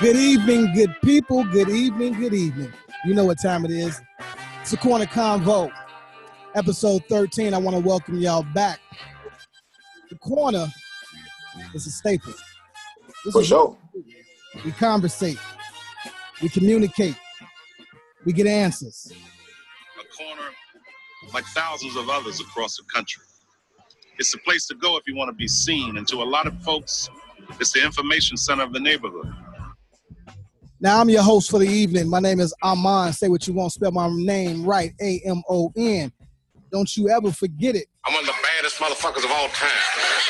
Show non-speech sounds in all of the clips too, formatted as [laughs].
Good evening, good people. Good evening, good evening. You know what time it is. It's a corner convo, episode 13. I want to welcome y'all back. The corner is a staple. This For is sure. we conversate, we communicate, we get answers. a corner like thousands of others across the country. It's the place to go if you want to be seen, and to a lot of folks, it's the information center of the neighborhood. Now I'm your host for the evening. My name is Amon. Say what you want. Spell my name right. A M O N. Don't you ever forget it. I'm one of the baddest motherfuckers of all time.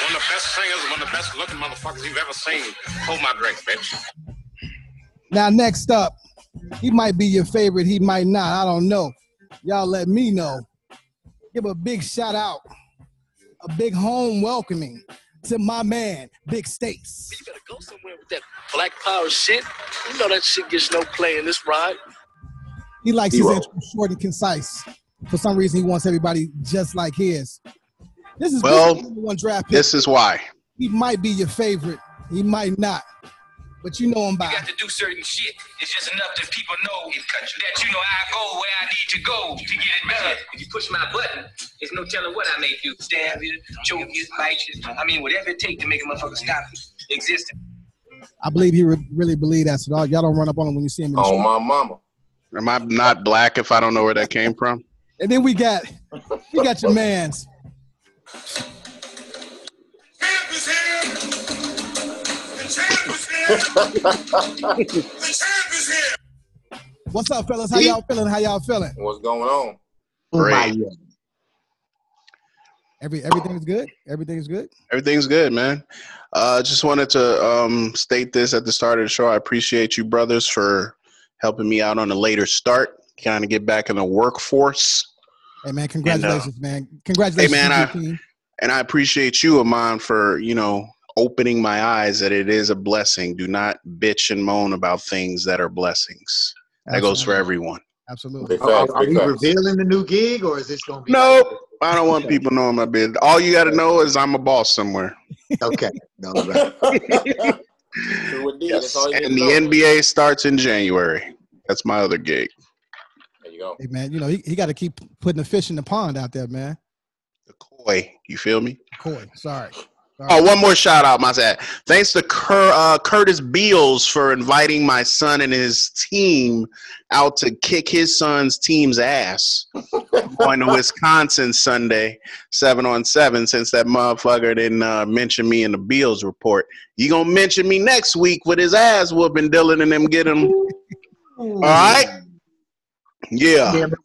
One of the best singers, one of the best looking motherfuckers you've ever seen. Hold my drink, bitch. Now next up, he might be your favorite. He might not. I don't know. Y'all let me know. Give a big shout out, a big home welcoming to my man, Big Stace. You better go somewhere with that black power shit. You know that shit gets no play in this ride. He likes his intro short and concise. For some reason, he wants everybody just like his. This is Well, this is the number one draft pick. This is why. He might be your favorite. He might not. But you know him by. You got to do certain shit. It's just enough that people know that you know I go where I need to go to get it done. If you push my button, there's no telling what I may do. Stab you, choke you, bite you. I mean, whatever it takes to make a motherfucker stop existing. I believe he re- really believe that. So y'all y'all don't run up on him when you see him in the On street. my mama. Am I not black if I don't know where that came from? And then we got we got your man's. [laughs] What's up, fellas? How y'all feeling? How y'all feeling? What's going on? Great. Every everything's good. Everything's good. Everything's good, man. Uh, just wanted to um, state this at the start of the show. I appreciate you, brothers, for helping me out on a later start, kind of get back in the workforce. Hey man, congratulations, man. Congratulations, Hey, man, to I- And I appreciate you, Amon, for, you know, opening my eyes that it is a blessing. Do not bitch and moan about things that are blessings. That goes for everyone. Absolutely. Big Are, facts, are you revealing the new gig, or is this going to be? Nope. I don't want people knowing my business. All you got to know is I'm a boss somewhere. Okay. No, right. True indeed. That's all you And the know. NBA starts in January. That's my other gig. There you go. Hey man, you know he, he got to keep putting the fish in the pond out there, man. The koi. You feel me? Koi. sorry. Sorry. Oh, one more shout out, my sad. Thanks to Cur- uh, Curtis Beals for inviting my son and his team out to kick his son's team's ass. [laughs] Going to Wisconsin Sunday, seven on seven. Since that motherfucker didn't uh, mention me in the Beals report, you gonna mention me next week with his ass whooping Dylan and them get him. All right? Yeah. Damn it.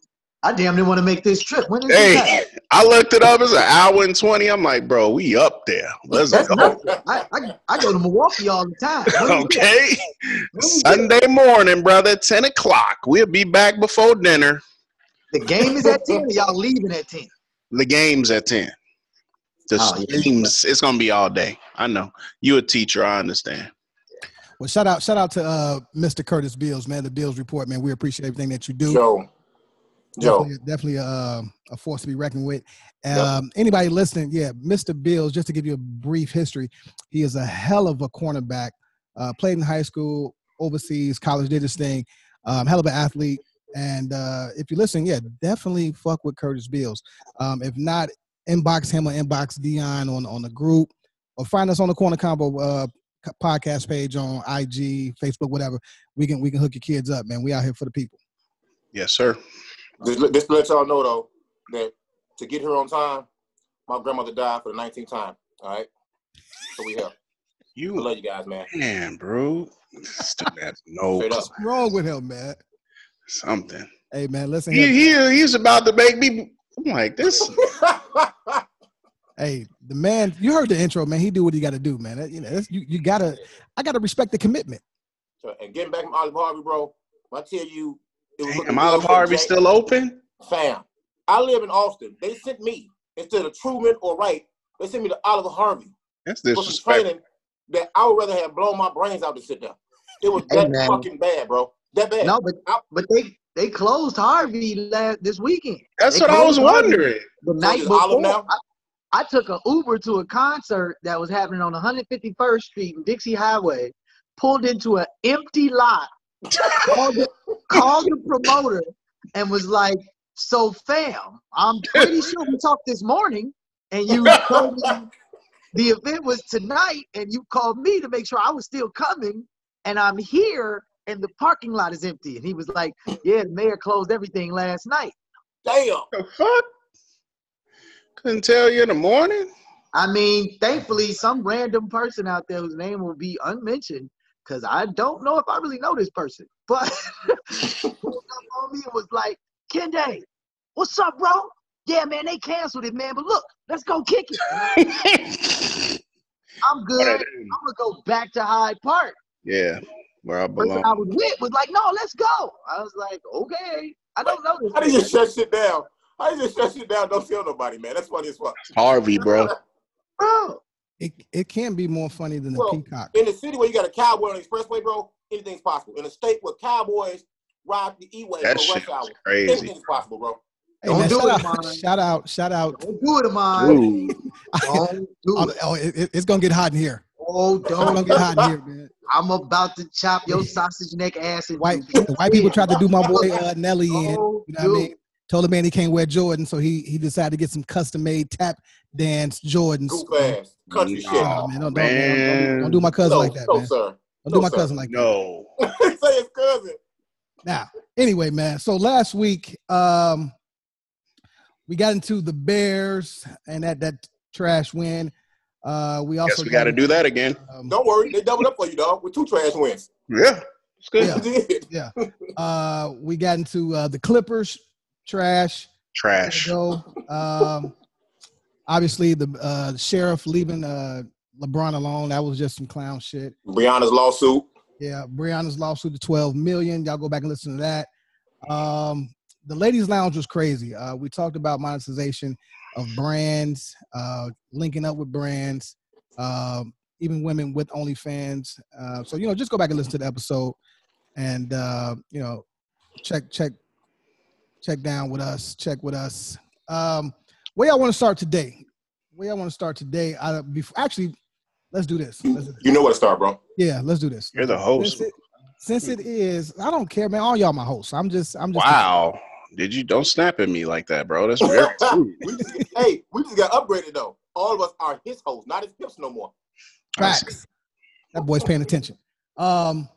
I damn near want to make this trip. When is Hey. I looked it up. It's an hour and twenty. I'm like, bro, we up there. Let's That's go. nothing. I, I, I go to Milwaukee all the time. When is this? Okay. When is this? Sunday morning, brother, 10 o'clock. We'll be back before dinner. The game is at 10 or y'all leaving at 10? The game's at 10. The Oh, yeah. games, it's gonna be all day. I know. You a teacher, I understand. Well, shout out, shout out to uh, Mr. Curtis Beals, man. The Beals report, man. We appreciate everything that you do. Joe. Definitely, definitely a, um, a force to be reckoned with. Um, Anybody listening, yeah, Mr. Bills, just to give you a brief history, he is a hell of a cornerback. Uh, played in high school, overseas, college, did his thing. Um, hell of an athlete. And uh, if you're listening, yeah, definitely fuck with Curtis Bills. Um, if not, inbox him or inbox Dion on on the group, or find us on the Corner Convo uh, podcast page on IG, Facebook, whatever. We can we can hook your kids up, man. We out here for the people. Yes, sir. Just, let- just to let y'all know though that to get here on time, my grandmother died for the 19th time. All right, so we here. I You love you guys, man. man, bro. Still got no What's wrong with him, man? something. Hey man, listen He, here. he he's about to make me I'm like this. [laughs] Hey, the man, you heard the intro, man. He do what he got to do, man. You know, that's, you you gotta. I gotta respect the commitment. So, and getting back from Olive Harvey, bro. When I tell you, it was looking Damn, Olive good Harvey Jack- still open? Fam, I live in Austin. They sent me instead of Truman or Wright. They sent me to Olive Harvey That's for some disrespectful. training that I would rather have blown my brains out to sit there. It was Hey, that man. fucking bad, bro. That bad. No, but but they they closed Harvey last this weekend. That's They what I was wondering. The night it's before. Now? I, I took an Uber to a concert that was happening on 151st Street and Dixie Highway, pulled into an empty lot, called, the, called the promoter, and was like, "So, fam, I'm pretty sure we talked this morning, and you told me [laughs] the event was tonight, and you called me to make sure I was still coming, and I'm here, and the parking lot is empty." And he was like, "Yeah, the mayor closed everything last night." Damn. The fuck? Couldn't tell you in the morning. I mean, thankfully, some random person out there whose name will be unmentioned, because I don't know if I really know this person, but pulled [laughs] up on me and was like, Kende, what's up, bro? Yeah, man, they canceled it, man. But look, let's go kick it. [laughs] I'm good. I'm gonna go back to Hyde Park. yeah, where I The person belong. I was with was like, no, let's go. I was like, okay. I don't know this. How do you person. shut shit down? How you just shut shit down? Don't tell nobody, man. That's funny as fuck. Harvey, bro. [laughs] bro. It it can't be more funny than the peacock. In the city where you got a cowboy on the expressway, bro, anything's possible. In a state where cowboys ride the E-way That for rush hour, crazy. anything's possible, bro. Hey, Don't man, do shout, it, out, man. shout out, shout out, Don't do it, Amon. Ooh. [laughs] Don't do Oh, it. oh, it, it- it's gonna get hot in here. Oh, It's gonna don't. get hot in here, man. I'm about to chop your [laughs] sausage neck ass into White the white people tried to do my boy uh, Nelly in. You know what I mean? Dude. Told the man he can't wear Jordan, so he he decided to get some custom made tap dance Jordans. Goof ass. Country Nah. shit. Oh, man, don't, don't, Man. don't, don't do my cousin no, like that, no, man. sir. Don't No, do my sir. cousin like that. No. [laughs] Say his cousin. Now, anyway, man. So last week, um, we got into the Bears and that that trash win. Uh, we also Guess we got to do that again. Um, Don't worry, they doubled up for you, dog, with two trash wins. Yeah, it's good. Yeah. You did. uh, we got into uh, the Clippers trash. Trash. Go. Um, obviously, the uh, sheriff leaving uh, LeBron alone. That was just some clown shit. Breonna's lawsuit. Yeah, Breonna's lawsuit to 12 million. Y'all go back and listen to that. Um, the ladies' lounge was crazy. Uh, we talked about monetization of brands, uh, linking up with brands, um, even women with OnlyFans. Uh, so you know, just go back and listen to the episode, and uh, you know, check check check down with us. Check with us. Um, where y'all want to start today? Where y'all want to start today? I, before, actually, let's do this. Let's do this. You know where to start, bro. Yeah, let's do this. You're the host. Since it, since it is, I don't care, man. All y'all my hosts. I'm just, I'm just. Wow. Did you don't snap at me like that, bro? That's very rude. [laughs] we just, hey, we just got upgraded though. All of us are his hosts, not his pimps no more. Facts. That boy's paying attention. Um,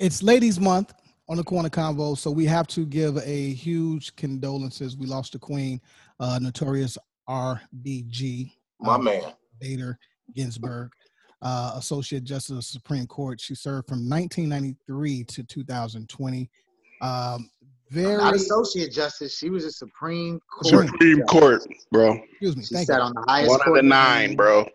it's Ladies Month on the Corner Convo, so we have to give a huge condolences. We lost the Queen, uh, Notorious RBG. My um, man. Bader Ginsburg, uh, Associate Justice of the Supreme Court. She served from 1993 to 2020. Um, very, Not associate justice. She was a Supreme Court. Supreme judge. Court, bro. excuse me, She thank sat you. on the highest One of court. the nine, bro.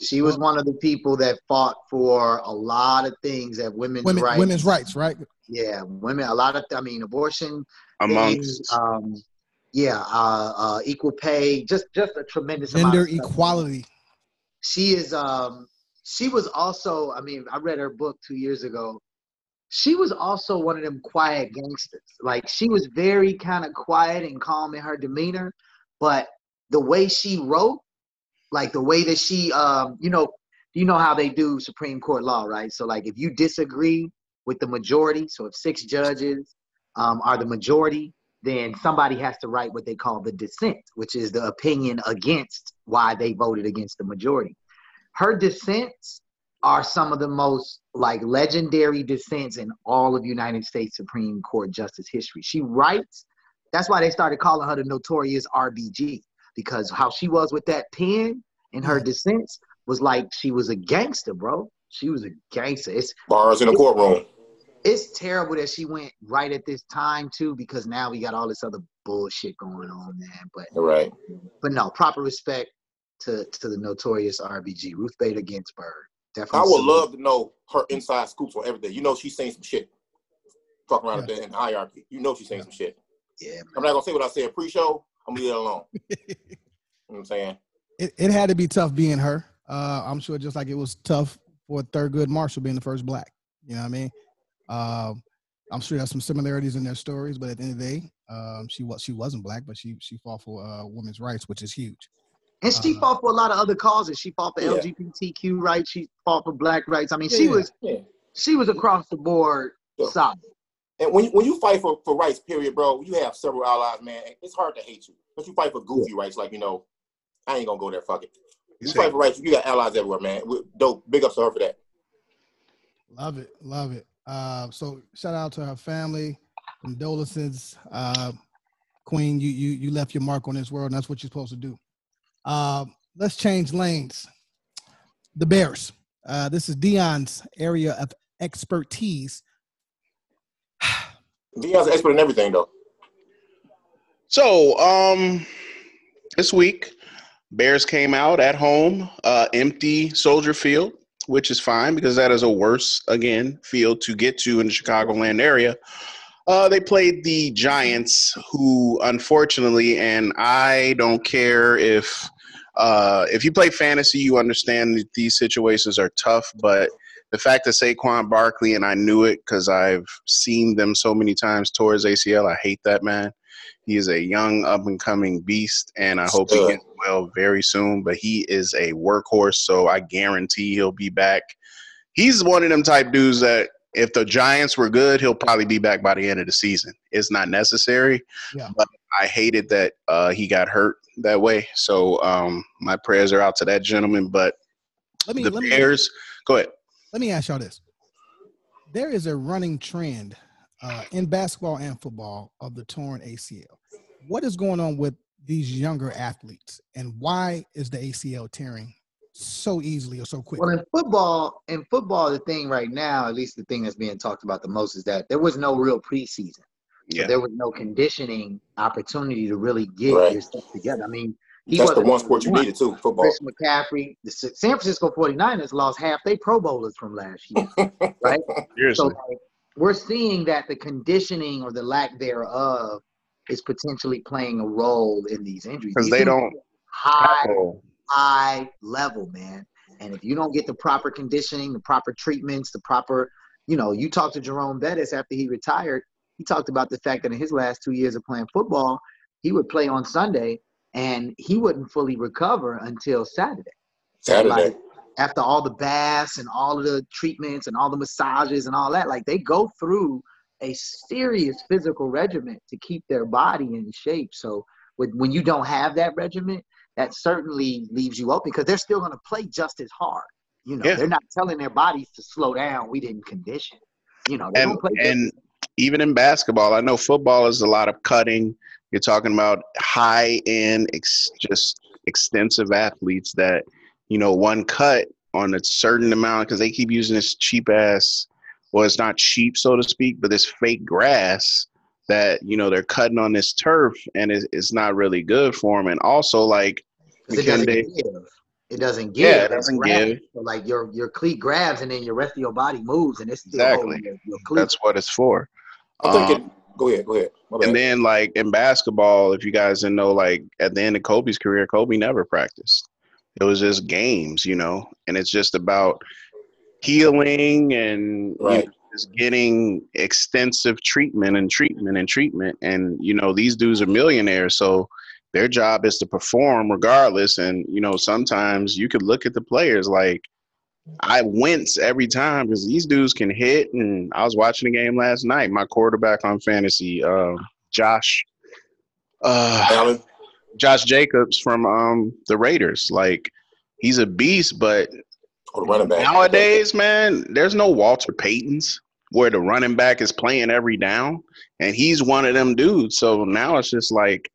She was one of the people that fought for a lot of things that women's Women, rights. women's rights, right? Yeah, women. A lot of. I mean, abortion. Amongst things, um, yeah, uh, uh, equal pay. Just, just a tremendous amount Gender equality. she is um she was also i mean i read her book two years ago she was also one of them quiet gangsters like she was very kind of quiet and calm in her demeanor but the way she wrote like the way that she um you know you know how they do supreme court law right? So like if you disagree with the majority so if six judges um, are the majority then somebody has to write what they call the dissent which is the opinion against why they voted against the majority. Her dissents are some of the most like legendary dissents in all of United States Supreme Court justice history. She writes, that's why they started calling her the notorious RBG, because how she was with that pen and her dissents was like she was a gangster, bro. She was a gangster. It's Bars in the courtroom. it's terrible that she went right at this time too, because now we got all this other bullshit going on, man. But All right. but no, proper respect to to the notorious RBG, Ruth Bader Ginsburg. Definitely. I would salute. love to know her inside scoops on everything. You know she's saying some shit. Fucking around up there in the hierarchy. You know she's saying some shit. Yeah, I'm not gonna say what I said pre-show. I'm gonna leave it alone. [laughs] you know what I'm saying? It, it had to be tough being her. Uh, I'm sure just like it was tough for Thurgood Marshall being the first black. You know what I mean? Um, I'm sure there's some similarities in their stories, but at the end of the day, Um, she was she wasn't black, but she she fought for uh, women's rights, which is huge. And she Uh, fought for a lot of other causes. She fought for Yeah. LGBTQ rights. She fought for black rights. I mean, Yeah, she was Yeah. she was across the board Yeah. solid. And when you, when you fight for, for rights, period, bro, you have several allies, man. It's hard to hate you. But you fight for goofy rights, like, you know, I ain't gonna go there, fuck it. You say- fight for rights, you got allies everywhere, man. We- Dope. Big ups to her for that. Love it, love it. Uh, so shout out to her family, condolences, uh, Queen. You you you left your mark on this world, and that's what you're supposed to do. Uh, let's change lanes. The Bears. Uh, this is Dion's area of expertise. Dion's an expert in everything, though. So, um, this week, Bears came out at home, uh, empty Soldier Field, which is fine because that is a worse, again, field to get to in the Chicagoland area. Uh, they played the Giants, who unfortunately, and I don't care if uh, if you play fantasy, you understand that these situations are tough. But the fact that Saquon Barkley and I knew it because I've seen them so many times towards ACL, I hate that man. He is a young, up and coming beast, and I hope he gets well very soon. But he is a workhorse, so I guarantee he'll be back. He's one of them type dudes that if the Giants were good, he'll probably be back by the end of the season. It's not necessary, Yeah. but I hated that uh, he got hurt that way. So um, my prayers are out to that gentleman. But Let me the let me Bears, go ahead. Let me ask y'all this. There is a running trend uh, in basketball and football of the torn ACL. What is going on with these younger athletes, and why is the ACL tearing so easily or so quickly? Well, in football, in football, the thing right now, at least the thing that's being talked about the most, is that there was no real preseason. So Yeah. there was no conditioning opportunity to really get Right. your stuff together. I mean, he That's the one sport you one. needed, too, football. Chris McCaffrey, the San Francisco 49ers lost half their Pro Bowlers from last year, [laughs] right? So like, we're seeing that the conditioning or the lack thereof is potentially playing a role in these injuries. Because they don't. high tackle. high level, man. And if you don't get the proper conditioning, the proper treatments, the proper, you know, you talked to Jerome Bettis after he retired. He talked about the fact that in his last two years of playing football, he would play on Sunday and he wouldn't fully recover until Saturday. Saturday. Like, after all the baths and all of the treatments and all the massages and all that, like they go through a serious physical regimen to keep their body in shape. So with, when you don't have that regimen, that certainly leaves you open because they're still going to play just as hard. You know, Yeah. they're not telling their bodies to slow down. We didn't condition. You know, and going to play. and even in basketball, I know football is a lot of cutting. You're talking about high end, ex- just extensive athletes that you know one cut on a certain amount because they keep using this cheap ass. Well, it's not cheap, so to speak, but this fake grass that you know they're cutting on this turf, and it's, it's not really good for them. And also, like, it doesn't Mikende- give. It doesn't give. Yeah, it doesn't grab. give. So like your your cleat grabs and then your rest of your body moves and it's still Exactly. your, your cleat. that's what it's for. I'm Um, thinking, go ahead, go ahead. And then, like in basketball, if you guys didn't know, like at the end of Kobe's career, Kobe never practiced. It was just games, you know, and it's just about healing and you Right. know, just getting extensive treatment and treatment and treatment. And you know, these dudes are millionaires, so their job is to perform regardless. And you know, sometimes you could look at the players like. I wince every time because these dudes can hit. And I was watching the game last night. My quarterback on fantasy, uh, Josh, uh, Josh Jacobs from um, the Raiders. Like he's a beast, but running back. nowadays, man, there's no Walter Paytons where the running back is playing every down, and he's one of them dudes. So now it's just like.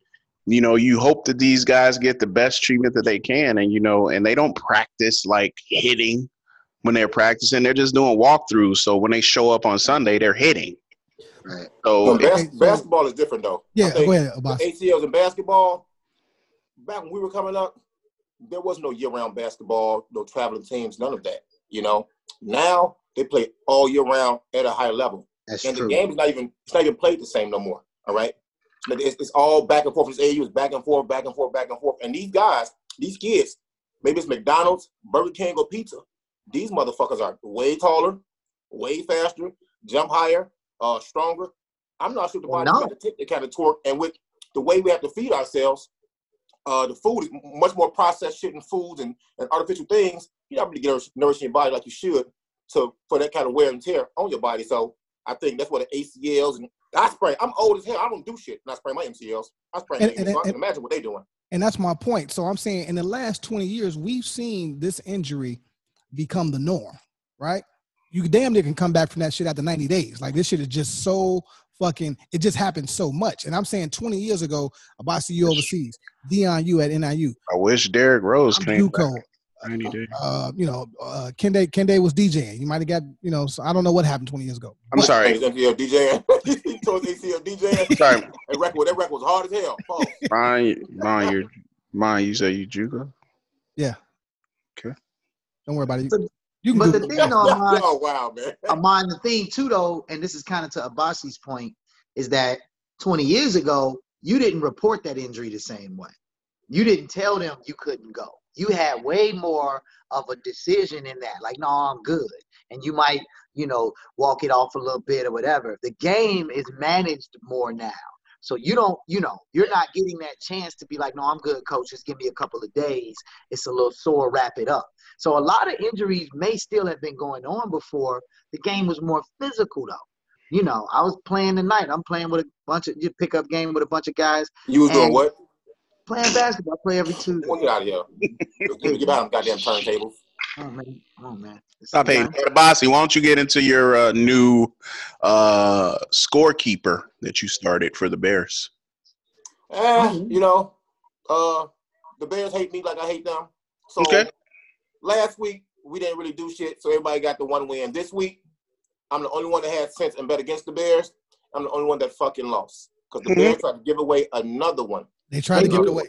You know, you hope that these guys get the best treatment that they can, and you know, and they don't practice like hitting when they're practicing. They're just doing walkthroughs. So when they show up on Sunday, they're hitting. Right. So Well, bas- so- basketball is different though. Yeah, think go ahead, the Abbas. ACLs in basketball, back when we were coming up, there was no year-round basketball, no traveling teams, none of that. You know, now they play all year round at a high level, That's and true. the game is not even it's not even played the same no more. All right, it's, it's all back and forth. This AU is back and forth, back and forth, back and forth. And these guys, these kids, maybe it's McDonald's, Burger King, or pizza. These motherfuckers are way taller, way faster, jump higher, uh, stronger. I'm not sure the body no. to take that kind of torque. And with the way we have to feed ourselves, uh, the food is much more processed shit and foods and, and artificial things. You're not really getting nourishing your body like you should to for that kind of wear and tear on your body. So I think that's what the ACLs and I sprain. I'm old as hell. I don't do shit. And I sprain my MCLs. I sprain And- and- so I can imagine what they're doing. And that's my point. So I'm saying in the last 20 years, we've seen this injury become the norm, right? You damn near can come back from that shit after 90 days. Like this shit is just so fucking, it just happens so much. And I'm saying 20 years ago, about see you overseas, Dion, you at NIU, I wish Derrick Rose I'm came back. 90 days. uh, you know, uh, Kende, Kende was DJing. You might have got, you know, so I don't know what happened 20 years ago. I'm sorry. His MCL DJing. he tore his ACL DJing. Sorry, That record, that record was hard as hell. Pause. Brian. Brian, you Brian, you say you JUCO? Don't worry about it. But- You can But the thing, it. though, Amon, oh wow, man. Amon, the thing too, though, and this is kind of to Abasi's point, is that 20 years ago, you didn't report that injury the same way. You didn't tell them you couldn't go. You had way more of a decision in that, like, no, I'm good. And you might, you know, walk it off a little bit or whatever. The game is managed more now. So you don't, you know, you're not getting that chance to be like, no, I'm good, coach. Just give me a couple of days. It's a little sore, wrap it up. So a lot of injuries may still have been going on before. The game was more physical though. You know, I was playing tonight. I'm playing with a bunch of you pick up game with a bunch of guys You was doing what? playing basketball. I play every Tuesday. Well, get out of here. Get get out of them goddamn turntables. Oh man, oh man. Stop hating. Sometimes- Hey, Bossy, why don't you get into your uh, new uh, scorekeeper that you started for the Bears? Eh, you know, uh, the Bears hate me like I hate them. So Okay. last week we didn't really do shit, so everybody got the one win. This week, I'm the only one that had sense and bet against the Bears. I'm the only one that fucking lost because the Mhm. Bears tried to give away another one. They tried to give it away.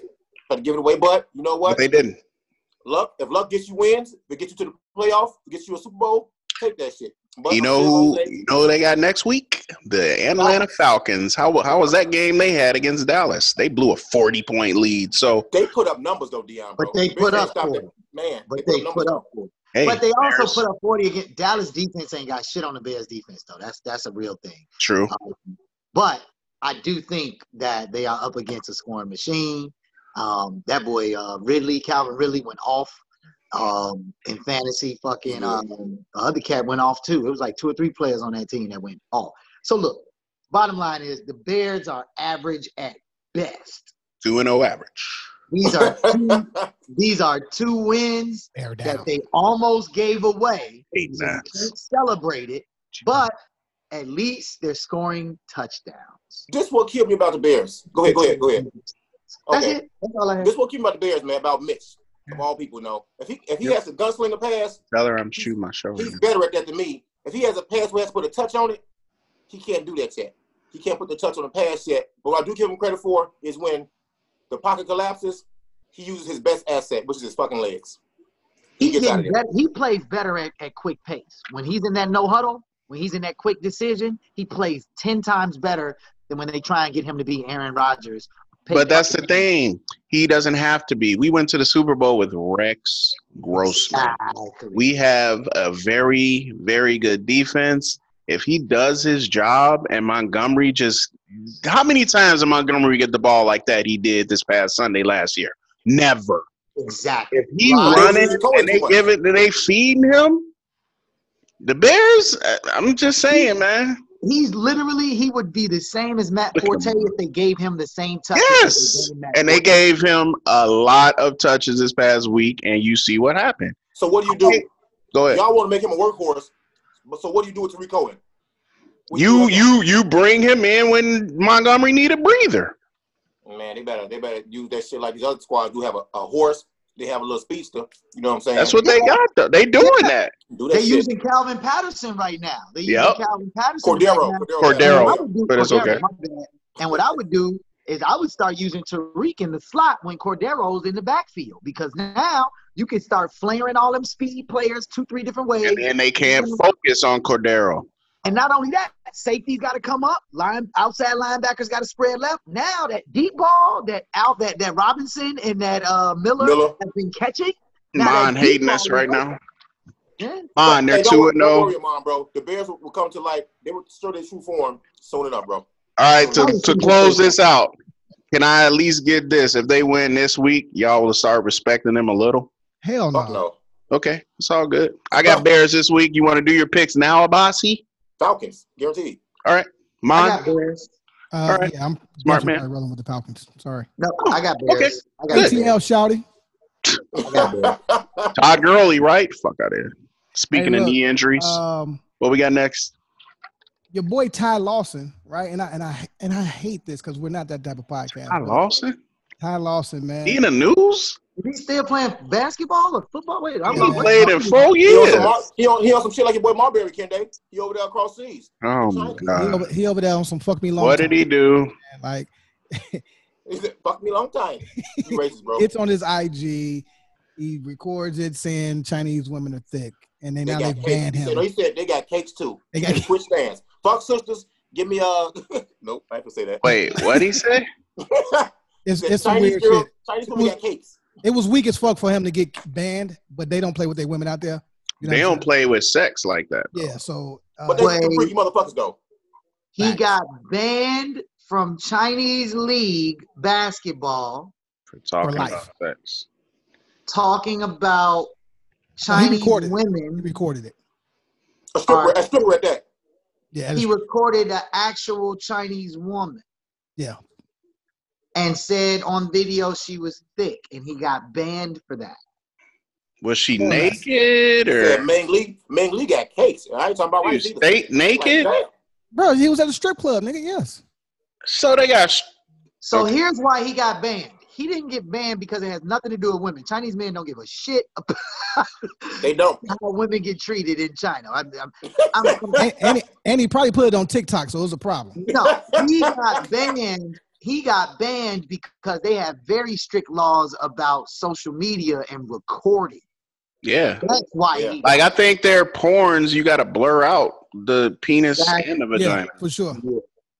Tried to give it away, but you know But what? they didn't. Luck. If luck gets you wins, if it gets you to the playoff, if it gets you a Super Bowl, take that shit. But You know who? You know who they got next week? The Atlanta Falcons. How how was that game they had against Dallas? They blew a forty point lead. So They put up numbers though, Dion. Bro. But they put Bears up for it. it. Man, But they they put up put up for it. hey, But they also Bears. put up 40 against Dallas defense ain't got shit on the Bears defense though. That's that's a real thing. true. Um, but I do think that they are up against a scoring machine. Um, that boy uh, Ridley, Calvin Ridley went off um, in fantasy. Fucking um, the other cat went off too. It was like two or three players on that team that went off. So look, bottom line is the Bears are average at best. Two and zero average. These are [laughs] two, these are two wins that they almost gave away. Eight So you celebrate it, but at least they're scoring touchdowns. This what killed me about the Bears. Go ahead, go ahead, go ahead. That's Okay. it. That's all I have. This what killed me about the Bears, man. About Mitch, of all people know. If he if he Yep. has a gunslinger pass, Tell her I'm shooting my shoulder. he's better at that than me. If he has a pass where he has to put a touch on it, he can't do that yet. He can't put the touch on the pass yet. But what I do give him credit for is when the pocket collapses, he uses his best asset, which is his fucking legs. He He's gets out of getting there. better. He plays better at, at quick pace. When he's in that no huddle, when he's in that quick decision, he plays 10 times better than when they try and get him to be Aaron Rodgers. But that's the thing. He doesn't have to be. We went to the Super Bowl with Rex Grossman. Exactly. We have a very, very good defense. If he does his job and Montgomery just how many times did Montgomery get the ball like that he did this past Sunday last year? Never. exactly. If he Right. running and they give it, they feeding him. The Bears, uh, I'm just saying, man. He's literally he would be the same as Matt Look Forte if they gave him the same touches. Yes, they gave Matt and they Forte. gave him a lot of touches this past week, and you see what happened. So what do you do? Go ahead. Y'all want to make him a workhorse, but so what do you do with Tarik Cohen? What do You you you bring him in when Montgomery need a breather. man, they better they better use that shit like these other squads do. Have a, a horse, they have a little speedster. You know what I'm saying? That's what they got. Though. They doing that. do that They're shit. using Calvin Patterson right now. They're using Yep. Calvin Patterson. Cordero, right. Cordero, Cordero. And what I would do- but it's okay. And what I would do is I would start using Tarik in the slot when Cordero's in the backfield because now you can start flaring all them speed players two, three different ways. And then they can't focus on Cordero. And not only that, safety's got to come up. Line outside linebackers got to spread left. Now that deep ball that out that that Robinson and that uh, Miller, Miller. has been catching. Now that Mon hating us right working. now. Yeah. Mon, Hey, they're don't two and Don't no. worry, mom, bro. The Bears will, will come to life. They will show their true form. Sewn it up, bro. All right, to, to close this out, can I at least get this? If they win this week, y'all will start respecting them a little. Hell no. no. Okay, it's all good. I got Bears this week. You want to do your picks now, Abasi? Falcons, guaranteed. I Mine. got Bears. Uh, All right. Yeah, I'm Smart definitely man. rolling with the Falcons. Sorry. No, I got Bears. Okay. I got Good. ATL Shouty. I got Bears. [laughs] Todd Gurley, right? Fuck out of here. Speaking Hey, of knee injuries, Um, what we got next? your boy Ty Lawson, right? And I and I and I hate this because we're not that type of podcast. Todd but Lawson? Ty Lawson, man. He in the news? Is he still playing basketball or football? Wait, I'm He Yeah. not played in four He on, years. some, he, on, he on some shit like your boy Marbury, Kende. He over there across seas. Oh my he, god! over, he over there on some fuck me long. What did time, he do? man. Like [laughs] He said, fuck me long time. You [laughs] racist, bro. it's on his IG. He records it saying Chinese women are thick, and they, now they got banned cakes. He him. said, no, he said they got cakes too. They They got- got switch stands. Fuck sisters. Give me uh, a. [laughs] nope, I have to say that. Wait, what he say? It's, it's some Chinese weird girl, shit. Chinese women got cakes. It was weak as fuck for him to get banned, but they don't play with their women out there. You know They don't play with sex like that. saying? Yeah, so uh, But they Wait. freaky motherfuckers though. He Facts. got banned from Chinese league basketball For talking life. about sex. talking about No, he Chinese recorded it. he women. recorded it. A stripper, Alright. a stripper at that. Yeah, He recorded an actual Chinese woman yeah. And said on video she was thick, and he got banned for that. Was she More or less. naked Said or Meng Lee, Meng Lee got cakes. I ain't talking about you rice either. state naked? Like. Bro, he was at a strip club, nigga. Yes. So they got. So Okay. here's why he got banned. He didn't get banned because it has nothing to do with women. Chinese men don't give a shit about [laughs] They don't. how women get treated in China. I'm, I'm, I'm, [laughs] and, and, he, and he probably put it on TikTok, so it was a problem. no, he got banned. He got banned because they have very strict laws about social media and recording. Yeah. That's why Yeah. he Like I think their porns, you got to blur out the penis Exactly. and the Yeah, vagina. for sure.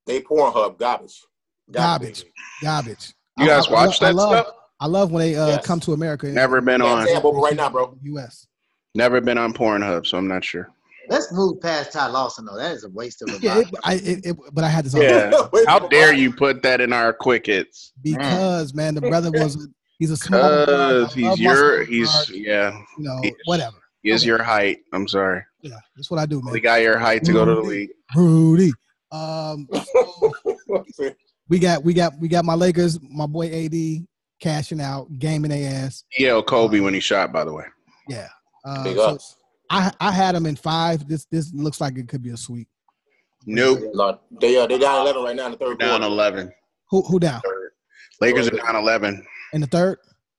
They Pornhub garbage. Garbage. Garbage. You guys watch I that love, stuff? I love when they uh, Yes. come to America. Never been on. tab right now, bro. U.S. Never been on Pornhub, so I'm not sure. Let's move past Ty Lawson though. That is a waste of a Yeah, it, I, it, it, but I had this on Yeah. [laughs] How dare you put that in our quick hits? because man, the brother [laughs] was he's a small guy. Cause he's your, guards, he's yeah, you know he- whatever. he is Okay. your height. I'm sorry, Yeah, that's what I do, man. we got your height to go to the league. Rudy. Um, [laughs] so we got we got we got my Lakers, my boy AD cashing out, gaming their ass. He yelled Kobe when he shot. By the way, Yeah. Uh, Big so ups. I I had them in five. This this looks like it could be a sweep. nope. No, they uh, they down eleven right now in the third Down quarter. 11. Who who down Lakers are down 11. in the third?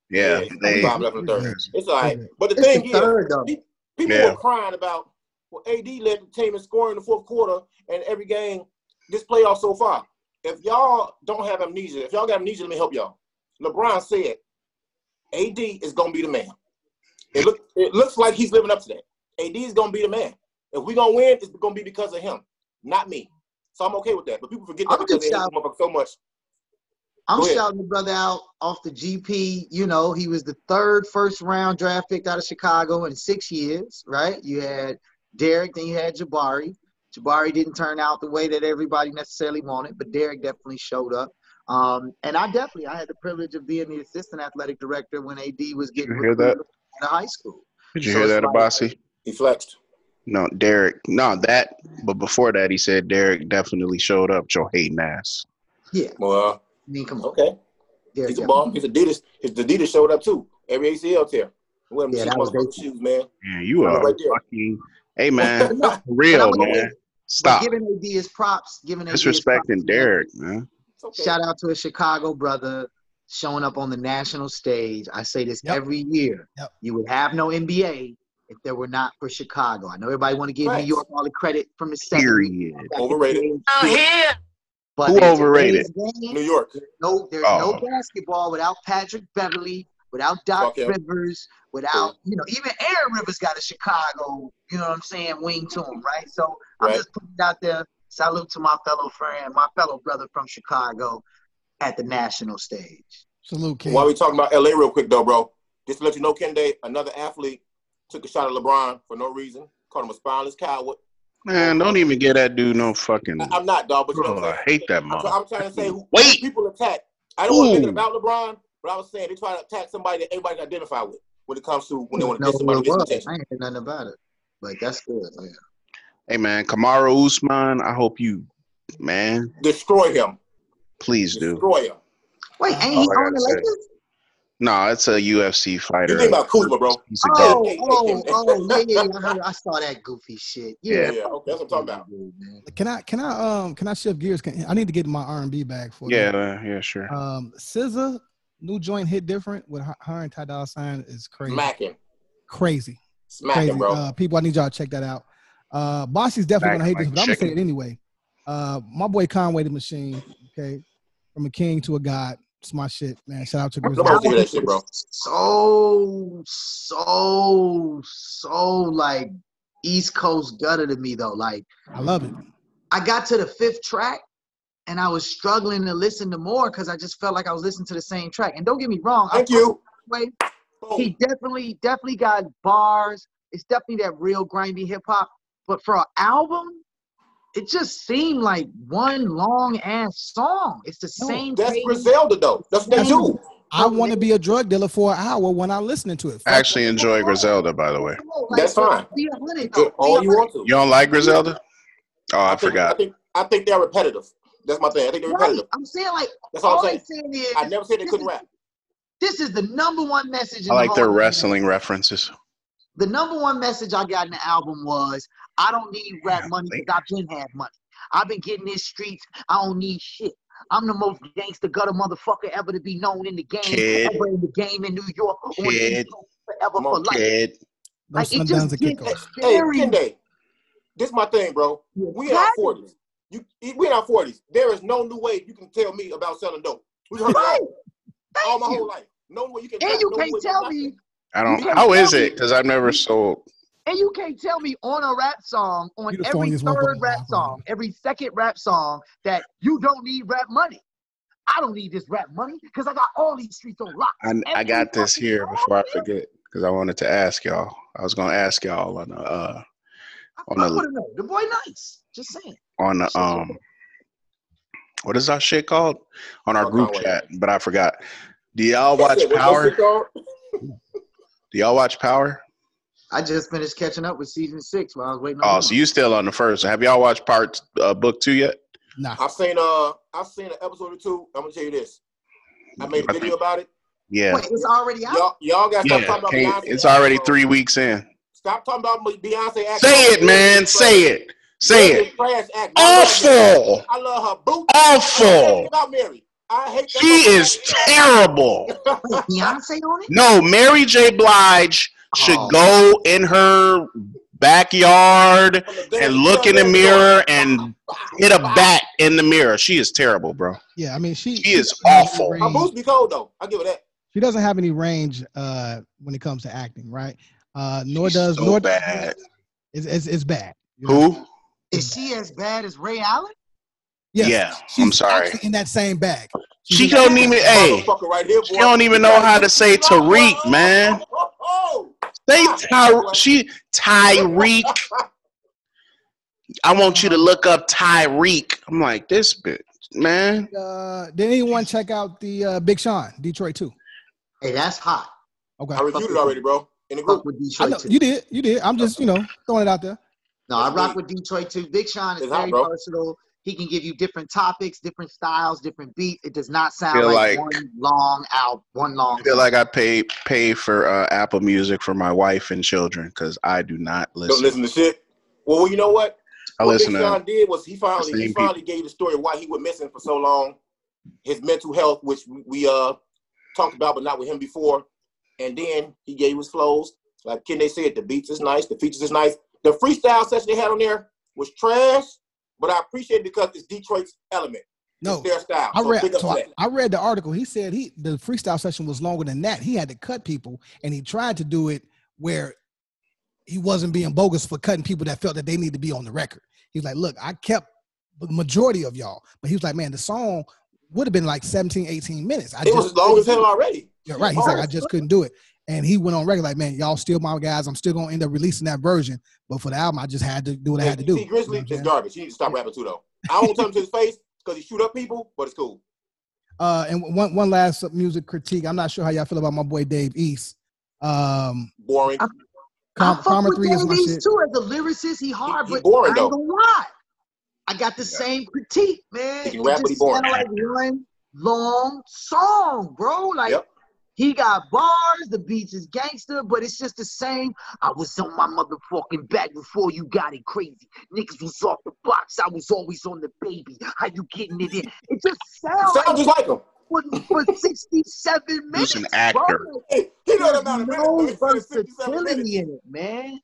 Yeah, they. five left in the third. It's all right. But the It's thing the is, third though. people Yeah. were crying about well, AD led the team in scoring in the fourth quarter and every game this playoff so far. If y'all don't have amnesia, if y'all got amnesia, let me help y'all. LeBron said, AD is gonna be the man. It look it looks like he's living up to that. AD is gonna be the man. If we gonna win, it's gonna be because of him, not me. So I'm okay with that. But people forget that I'm because just they hate shocked. motherfucker so much. I'm shouting the brother out off the GP. You know, he was the third first round draft pick out of Chicago in six years, right? You had Derrick, then you had Jabari. Jabari didn't turn out the way that everybody necessarily wanted, but Derrick definitely showed up. Um, and I definitely, I had the privilege of being the assistant athletic director when AD was getting You hear that? recruited out of high school. Did you So hear it's that, like- Abasi? He flexed. No, Derrick. No, that. But before that, he said Derrick definitely showed up. Joe hating ass. Yeah, Well, I mean, come on. okay. Derrick He's a definitely- ball. His Adidas, his Adidas showed up too. Every ACL tear. With Yeah, them that was motherfucking basic. shoes, man. Yeah, you Right are there. fucking. Hey man, [laughs] No, for real I'm gonna- man. Stop giving AD his props, giving AD his props, disrespecting. Derrick, man. Okay. Shout out to a Chicago brother showing up on the national stage. I say this Yep. every year. Yep. You would have no NBA if there were not for Chicago. I know everybody want to give Right. New York all the credit from the 70s. Period. Overrated. Oh, but Who overrated? game, New York. no, there's Oh. no basketball without Patrick Beverley, without Doc Fuck him. Rivers, without you know even Aaron Rivers got a Chicago, you know what I'm saying, wing to him, right? So I'm Right. just putting it out there. Salute to my fellow friend, my fellow brother from Chicago, at the national stage. Salute, King. While we talking about LA real quick though, bro. Just to let you know, Kende, another athlete took a shot at LeBron for no reason. Called him a spineless coward. Man, don't even get that dude no fucking. I- I'm not, dog. But you know Oh, I hate that I'm, mother. try- I'm trying to say who [laughs] Wait. people attack. I don't want to make it Ooh. about LeBron, but I was saying they try to attack somebody that everybody can identify with when it comes to when they want to know get somebody it with attention. I ain't heard nothing about it. But that's good. man. Hey man, Kamaru Usman, I hope you, man, Destroy him. please do. Destroy him. Wait, ain't he on the gotta. Lakers? No, it's a UFC fighter. You fighter. think about Kuzma, bro? He's a goat. Oh, Hey, hey, oh, hey, [laughs] hey. oh, yeah, yeah, yeah. I, heard, I saw that goofy shit. Yeah, Yeah, okay, that's what I'm talking about. man. Can I can I um can I shift gears? Can, I need to get my R and B back for you? Yeah, uh, yeah, sure. Um, SZA new joint hit different with her, her and Ty Dolla Sign is crazy, Smacking. crazy, Smacking, crazy. bro. Uh, people, I need y'all to check that out. Uh, Bossy's definitely gonna hate Smacking this, like but I'm gonna say it anyway. Uh, my boy Conway the Machine, okay, from a king to a god. It's my shit, man. Shout out to Grizzly. Nobody hear that shit, bro. So, so, so like East Coast gutter to me though. Like I love it. I got to the fifth track and I was struggling to listen to more because I just felt like I was listening to the same track. And don't get me wrong, I Thank you. Conway, Boom. Oh. he definitely, definitely got bars. It's definitely that real grimy hip hop. But for an album, it just seemed like one long ass song. It's the No, same. That's cadence. Griselda, though. That's what they do. I want to be a drug dealer for an hour when I'm listening to it. I actually enjoy Griselda, by the way. That's fine. Be a hundred. Do all you want to. You don't like Griselda? Oh, I, think, I forgot. think I think they're repetitive. That's my thing. I think they're Right. repetitive. I'm saying like That's all all I'm I'm saying. saying is I never said they couldn't is- rap. this is the number one message. In I like the their whole wrestling references. The number one message I got in the album was, I don't need rap Yeah, money think- because I've been had money. I've been getting these streets. I don't need shit. I'm the most gangster gutter motherfucker ever to be known in the game. Kid. Ever in the game in New York. Kid. East Coast Forever Come for on, life. Kid. No Like, it just downs and. Hey, Very- Kende, this my thing, bro. We in our forties. You we in our forties. There is no new way you can tell me about selling dope. We heard Right. all, Thank all my you. whole life. No way you can. And you no can't way, tell me, I don't. How is it? Because I've never sold. And you can't tell me on a rap song, on every funniest one third rap song, every second rap song, that you don't need rap money. I don't need this rap money because I got all these streets on lock. I, I got this here before I forget because I wanted to ask y'all. I was gonna ask y'all on the uh On I the- would've known. The boy nice. Just saying. on the um what is our shit called on our Oh, group Conway. chat, but I forgot. Do y'all watch it. What- what's Power? Do y'all watch Power? I just finished catching up with season six while I was waiting on Oh, so one. you still on the first? Have y'all watched part uh, book two yet? Nah. I've seen uh I've seen an episode or two. I'm gonna tell you this. I made a video about it. Yeah, Wait, it's already out? Y'all y'all gotta stop yeah. talking about Can't- Beyonce. it's already bro. three weeks in. Stop talking about Beyonce acting. Say it, man. Say it. Say it. Trash act. I love Awful. I love her. Boot. Awful. about Mary. I hate that. She is terrible. Beyonce on it? No, Mary J. Blige should Oh. go in her backyard and look in the mirror and hit a bat in the mirror. She is terrible, bro. Yeah, I mean she. She is doesn't have any awful. My range- boots be cold though. I give it that. She doesn't have any range uh, when it comes to acting, right? Uh, nor She's does so nor bad. It's, it's, it's bad. you know? Who? Is she as bad as Ray Allen? Yes, Yeah, she's I'm sorry. in that same bag. She's She don't even. bag. Hey, right here, she don't even know how to say Tariq, man. Oh, Say Ty. She Tyreek. I want you to look up Tyreek. I'm like this bitch, man. Uh, did anyone check out the uh, Big Sean Detroit too? Hey, that's hot. Okay, I reviewed it already, bro. In the group. With Detroit know too. you did. You did. I'm just you know throwing it out there. No, I rock with Detroit too. Big Sean is It's hot, very bro. versatile. He can give you different topics, different styles, different beats. It does not sound like, like- one long out, one long. I feel song. like I pay pay for uh, Apple Music for my wife and children because I do not listen. Don't listen. listen to shit. Well, well, you know what? I what listen Big to Sean did was he finally he same finally gave the story why he went missing for so long, his mental health, which we- we uh talked about, but not with him before. And then he gave his flows. Like Kende said, the beats is nice, the features is nice. The freestyle session they had on there was trash, but I appreciate it because it's Detroit's element. No, It's their style. I read. So I. I read the article. He said he the freestyle session was longer than that. He had to cut people, and he tried to do it where he wasn't being bogus for cutting people that felt that they need to be on the record. He's like, look, I kept the majority of y'all, but he was like, man, the song would have been like 17, 18 minutes. I It was as long as hell already. Yeah, right. He's like, I just couldn't do it. And he went on record like, man, y'all still my guys. I'm still gonna end up releasing that version. But for the album, I just had to do what I had to do. See, Grizzly You know is garbage. He needs to stop rapping too, though. I won't tell him to his face because he shoot up people, but it's cool. Uh, and one one last music critique. I'm not sure how y'all feel about my boy Dave East. Um, Boring. I- Com- I fuck Karma with Three is my Davies shit. too as a lyricist. He hard, he but boring, I ain't gonna lie. I got the same critique, man. He can It rap, but he boring. like one long song, bro. Like Yep. He got bars, the beats is gangster, but it's just the same. I was on my motherfucking back before you got it crazy. Niggas was off the box. I was always on the baby. How you getting it in? It just sounds Sound like just like him. for, for [laughs] 67 minutes. He's an bro. actor. Hey, he know There's the amount no minutes. though. He said 57 versatility in it, man.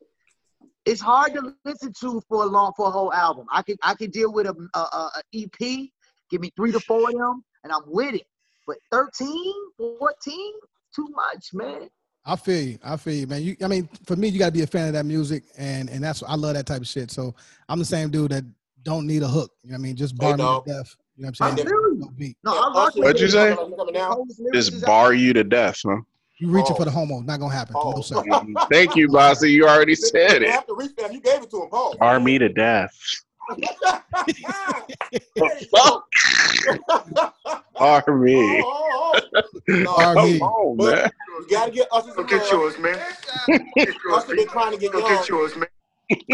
It's hard to listen to for a long for a whole album. I could I could deal with a, a, a, a EP. Give me three to four of them, and I'm with it. But 13, 14, too much, man. I feel you. I feel you, man. You, I mean, for me, you got to be a fan of that music, and and that's I love that type of shit. So I'm the same dude that don't need a hook. You know what I mean? Just bar me to death. You know what I I'm feel saying? you. No beat. No, I rock Usher, with What'd you say? coming Just bar you to death, huh? You reaching for Pause. the oh. homo? Not gonna happen. Oh. No sir. [laughs] Thank you, Bossy. You already said You it. have to reach. You gave it to him, Paul. Bar me to death. [laughs] [laughs] Bar me. Oh, oh, oh. [laughs] No, Bar me. Come on, But- man. You gotta get us some Go get yours, man. Get [laughs] yours, Usher been trying to get Go young. get yours, man.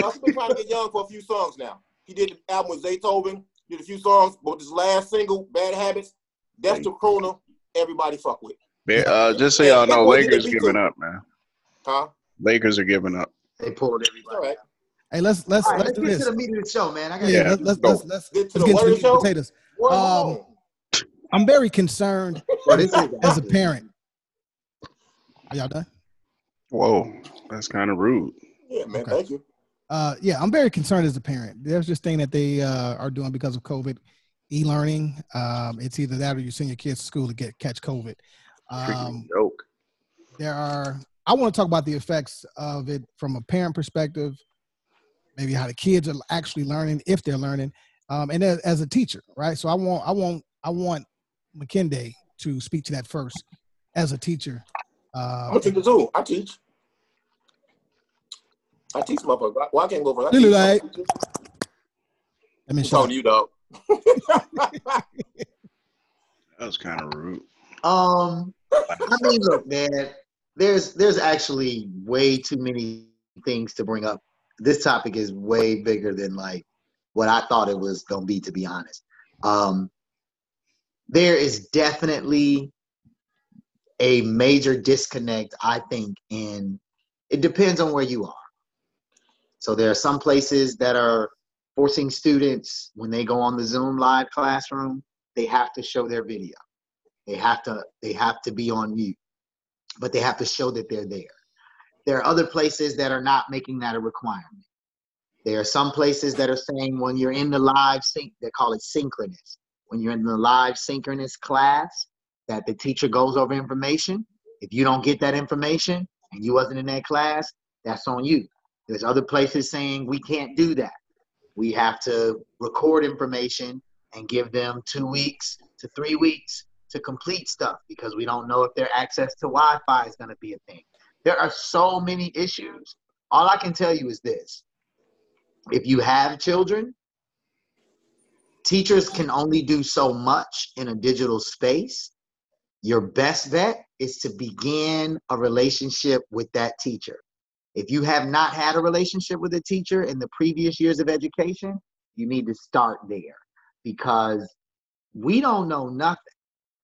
Usher been trying to get young for a few songs now. He did the album with Zaytoven, did a few songs, but his last single, Bad Habits, that's the crooner everybody fuck with. Yeah, Uh, just so y'all know, Lakers giving up, man. Huh? Lakers are giving up. They pulled everybody. right. Hey, let's let's All right, let's let's do get this. to the meat of the show, man. I got Yeah, Yeah, let's let's go. let's let's, Get to let's the get what into of the the show? potatoes. What Um, um, I'm very concerned Well, this as a parent. Are y'all done? Whoa, that's kind of rude. Yeah, man. Okay. Thank you. Uh, yeah, I'm very concerned as a parent. There's this thing that they uh, are doing because of COVID, e-learning. Um, it's either that or you send your kids to school to get catch COVID. Um, joke. there are. I want to talk about the effects of it from a parent perspective, maybe how the kids are actually learning, if they're learning, um, and as, as a teacher, right? So I want, I want, I want McKinday to speak to that first as a teacher. I'm Uh, a teacher too. I teach. I teach motherfuckers. Well, I can't go for that. Lulu, like- let me I'm shut talking up. to you, dog. [laughs] That was kind of rude. Um, I [laughs] mean, look, man. There's there's actually way too many things to bring up. This topic is way bigger than like what I thought it was gonna be, to be honest. Um, there is definitely a major disconnect, I think, in it depends on where you are. So there are some places that are forcing students when they go on the Zoom live classroom, they have to show their video. They have to they have to be on mute, but they have to show that they're there. There are other places that are not making that a requirement. There are some places that are saying when you're in the live sync, they call it synchronous. When you're in the live synchronous class, that the teacher goes over information. If you don't get that information and you wasn't in that class, that's on you. There's other places saying we can't do that. We have to record information and give them two weeks to three weeks to complete stuff because we don't know if their access to Wi-Fi is going to be a thing. There are so many issues. All I can tell you is this: if you have children, teachers can only do so much in a digital space. Your best bet is to begin a relationship with that teacher. If you have not had a relationship with a teacher in the previous years of education, you need to start there because we don't know nothing.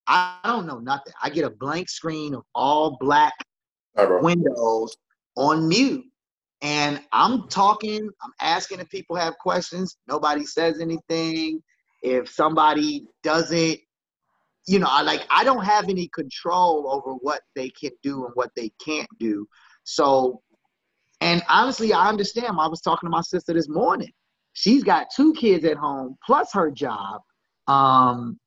I don't know nothing. I get a blank screen of all black right, windows on mute. And I'm talking, I'm asking if people have questions. Nobody says anything. If somebody doesn't, you know, I like I don't have any control over what they can do and what they can't do. So, and honestly, I understand. I was talking to my sister this morning. She's got two kids at home plus her job. Um,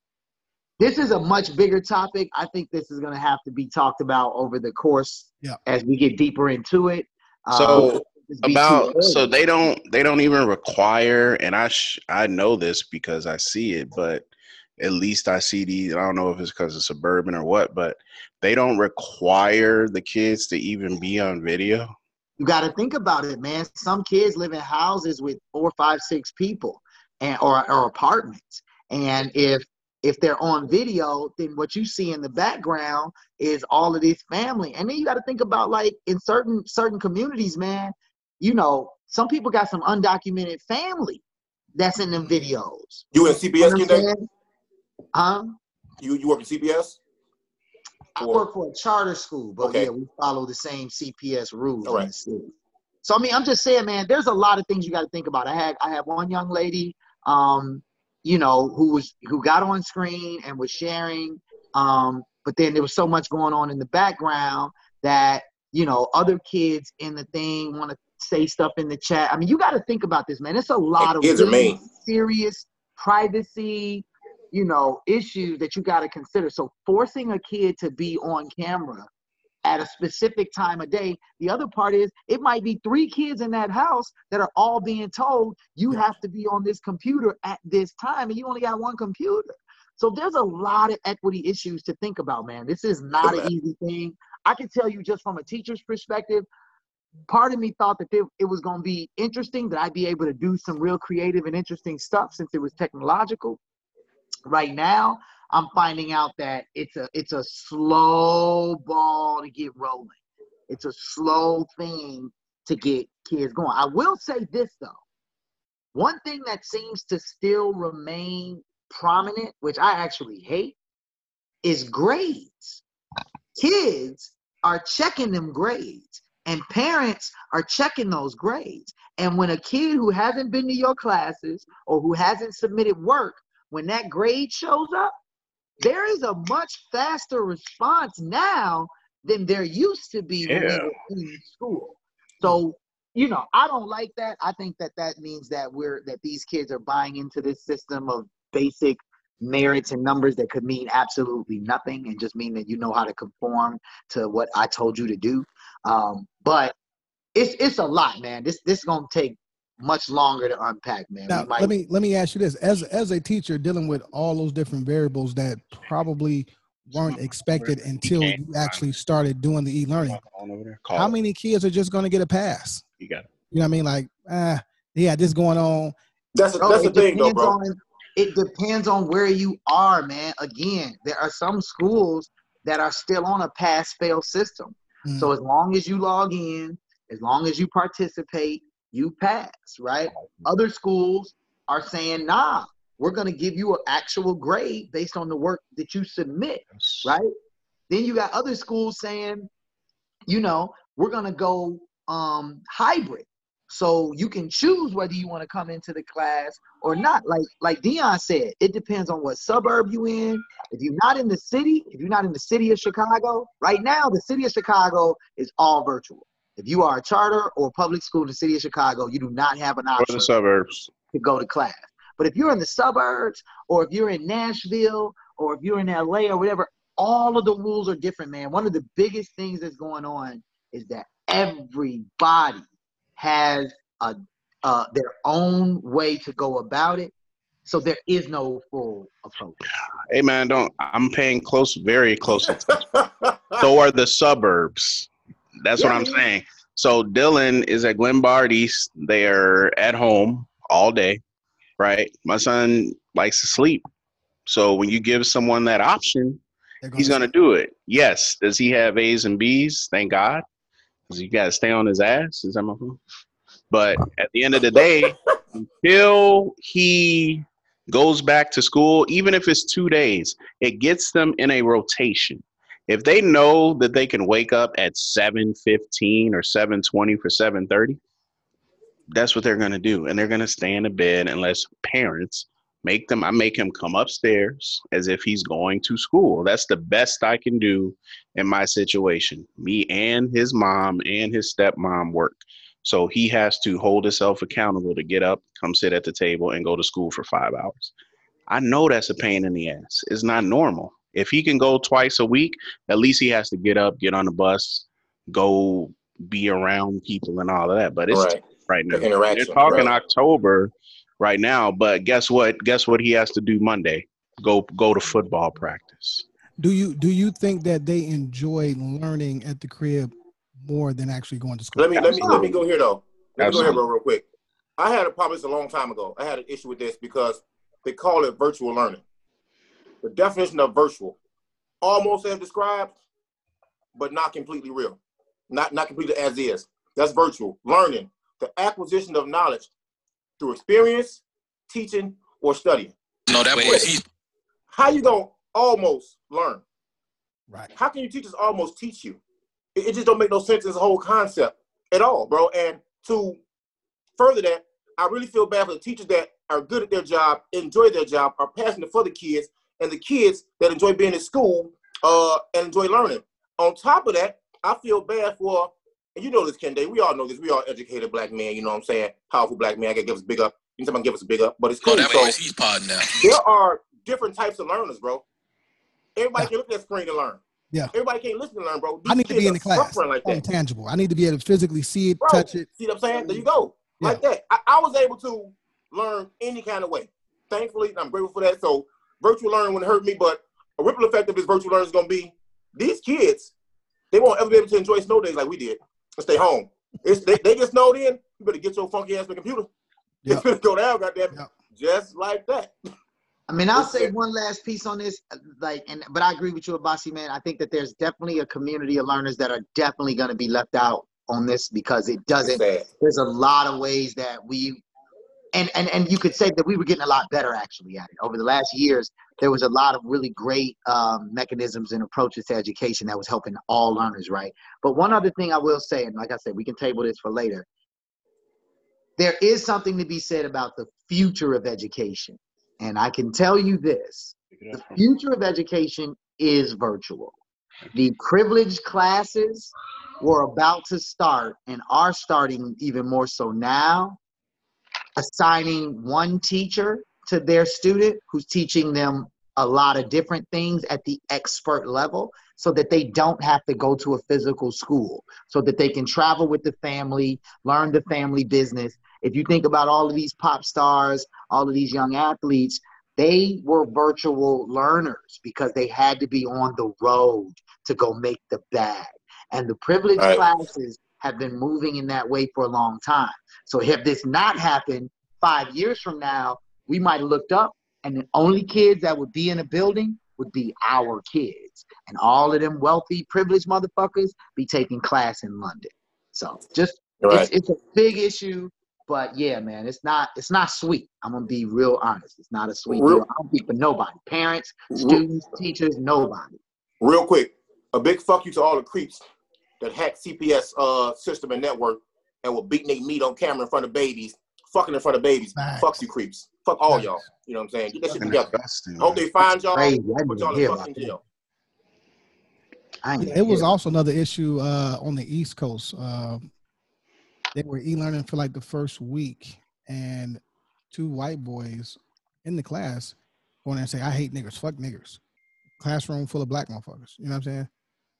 this is a much bigger topic. I think this is going to have to be talked about over the course Yeah. as we get deeper into it. So, Um, just be too about so they don't they don't even require and i sh- i know this because i see it but at least I see these. I don't know if it's because it's suburban or what, but they don't require the kids to even be on video. You got to think about it, man. Some kids live in houses with four, five, six people, and or, or apartments. And if if they're on video, then what you see in the background is all of this family. And then you got to think about like in certain certain communities, man. You know, some people got some undocumented family that's in them videos. You in CPS, King Day? Huh? You you work at CPS? I Or- work for a charter school, but Okay. yeah, we follow the same CPS rules All right. So I mean, I'm just saying, man, there's a lot of things you got to think about. I had I had one young lady, um, you know, who was who got on screen and was sharing, um, but then there was so much going on in the background that you know other kids in the thing want to say stuff in the chat. I mean, you got to think about this, man. It's a lot of really serious privacy, you know, issues that you got to consider. So forcing a kid to be on camera at a specific time of day. The other part is it might be three kids in that house that are all being told you have to be on this computer at this time, and you only got one computer. So there's a lot of equity issues to think about, man. This is not an easy thing. I can tell you just from a teacher's perspective, part of me thought that it was going to be interesting that I'd be able to do some real creative and interesting stuff since it was technological. Right now, I'm finding out that it's a it's a slow ball to get rolling. It's a slow thing to get kids going. I will say this though. One thing that seems to still remain prominent, which I actually hate, is grades. Kids are checking them grades, and parents are checking those grades. And when a kid who hasn't been to your classes or who hasn't submitted work, when that grade shows up, there is a much faster response now than there used to be when we were in school. So, you know, I don't like that. I think that that means that we're that these kids are buying into this system of basic merits and numbers that could mean absolutely nothing and just mean that you know how to conform to what I told you to do. Um, but it's it's a lot, man. This this gonna take much longer to unpack, man. Now, might, let me let me ask you this: as as a teacher dealing with all those different variables that probably weren't expected until you actually started doing the e-learning, On over there. Call how many kids are just going to get a pass? You got it. You know what I mean? Like, ah, yeah, this going on. That's a, that's the thing, though, bro. on it depends on where you are, man. Again, there are some schools that are still on a pass fail system. Mm. So as long as you log in, as long as you participate, you pass, right? Other schools are saying, nah, we're gonna give you an actual grade based on the work that you submit, right? Then you got other schools saying, you know, we're gonna go um hybrid. So you can choose whether you want to come into the class or not. Like like Dion said, it depends on what suburb you in. If you're not in the city, if you're not in the city of Chicago, right now the city of Chicago is all virtual. If you are a charter or public school in the city of Chicago, you do not have an Or option the suburbs. to go to class. But if you're in the suburbs or if you're in Nashville or if you're in LA or whatever, all of the rules are different, man. One of the biggest things that's going on is that everybody has a uh, their own way to go about it. So there is no full approach. Hey man, don't. I'm paying close, very close. [laughs] attention. so are the suburbs. That's what I'm man. saying. So Dylan is at Glen East. They're at home all day, right? My son likes to sleep. So when you give someone that option, They're he's gonna do it. Yes. Does he have A's and B's? Thank God. Because you gotta stay on his ass. Is that my phone? But at the end of the day, [laughs] until he goes back to school, even if it's two days, it gets them in a rotation. If they know that they can wake up at 7:15 or 7:20 for 7:30, that's what they're gonna do, and they're gonna stay in the bed unless parents make them. I make him come upstairs as if he's going to school. That's the best I can do in my situation. Me and his mom and his stepmom work. So he has to hold himself accountable to get up, come sit at the table, and go to school for five hours. I know that's a pain in the ass. It's not normal. If he can go twice a week, at least he has to get up, get on the bus, go be around people and all of that. But it's right. right now. The They're talking right. October right now, but guess what? Guess what he has to do Monday? go go to football practice. Do you do you think that they enjoy learning at the crib more than actually going to school? Let me let me let me go here though. Let me go here, Absolutely. bro, real quick. I had a problem this a long time ago. I had an issue with this because they call it virtual learning. The definition of virtual, almost as described, but not completely real. Not not completely as is. That's virtual learning, the acquisition of knowledge through experience, teaching, or studying. No, that boy, he's How you gonna almost learn? Right. How can you teachers almost teach you? It, it just don't make no sense as a whole concept at all, bro. And to further that, I really feel bad for the teachers that are good at their job, enjoy their job, are passionate for the kids, and the kids that enjoy being in school uh, and enjoy learning. On top of that, I feel bad for, and you know this, Kende, we all know this. We all educated black men, you know what I'm saying? Powerful black man. I gotta give us a big up. You can give us a big up, but it's no, cool. that So- he's podding now. there are different types of learners, bro. Everybody can look at that screen and learn. Yeah. Everybody can't listen and learn, bro. I need to be in the class. like that. Intangible. I need to be able to physically see it, Bro, touch it. See what I'm saying? There you go. Yeah. Like that. I, I was able to learn any kind of way. Thankfully, I'm grateful for that. So virtual learning wouldn't hurt me, but a ripple effect of this virtual learning is gonna be these kids, they won't ever be able to enjoy snow days like we did and stay home. It's they, they get snowed in, you better get your funky ass the computer. Yep. It's gonna go down, goddamn. Yep. Just like that. I mean, I'll say one last piece on this, uh, like, and but I agree with you, Abasi, man. I think that there's definitely a community of learners that are definitely going to be left out on this because it doesn't. There's a lot of ways that we, and and and you could say that we were getting a lot better actually at it over the last years. There was a lot of really great um, mechanisms and approaches to education that was helping all learners, right? But one other thing I will say, and like I said, we can table this for later. There is something to be said about the future of education. And I can tell you this the future of education is virtual. The privileged classes were about to start and are starting even more so now, assigning one teacher to their student who's teaching them a lot of different things at the expert level so that they don't have to go to a physical school, so that they can travel with the family, learn the family business. If you think about all of these pop stars, all of these young athletes, they were virtual learners because they had to be on the road to go make the bag. And the privileged Right. classes have been moving in that way for a long time. So if this not happened five years from now, we might have looked up and the only kids that would be in a building would be our kids. And all of them wealthy, privileged motherfuckers be taking class in London. So just Right. it's, it's a big issue, but yeah, man, it's not it's not sweet. I'm gonna be real honest. It's not a sweet Real- deal. I don't think for nobody. Parents, Real- students, teachers, nobody. Real quick, a big fuck you to all the creeps that hacked CPS uh, system and network and were beating their meat on camera in front of babies, fucking in front of babies. Facts. Fuck you creeps. Fuck all Facts. y'all. You know what I'm saying? Get that shit together. I hope they find y'all, Crazy. Put y'all in fucking jail. I ain't It was also another issue uh, on the East Coast. Uh, they were e-learning for like the first week, and two white boys in the class go in and say, "I hate niggers. Fuck niggers." Classroom full of black motherfuckers. You know what I'm saying?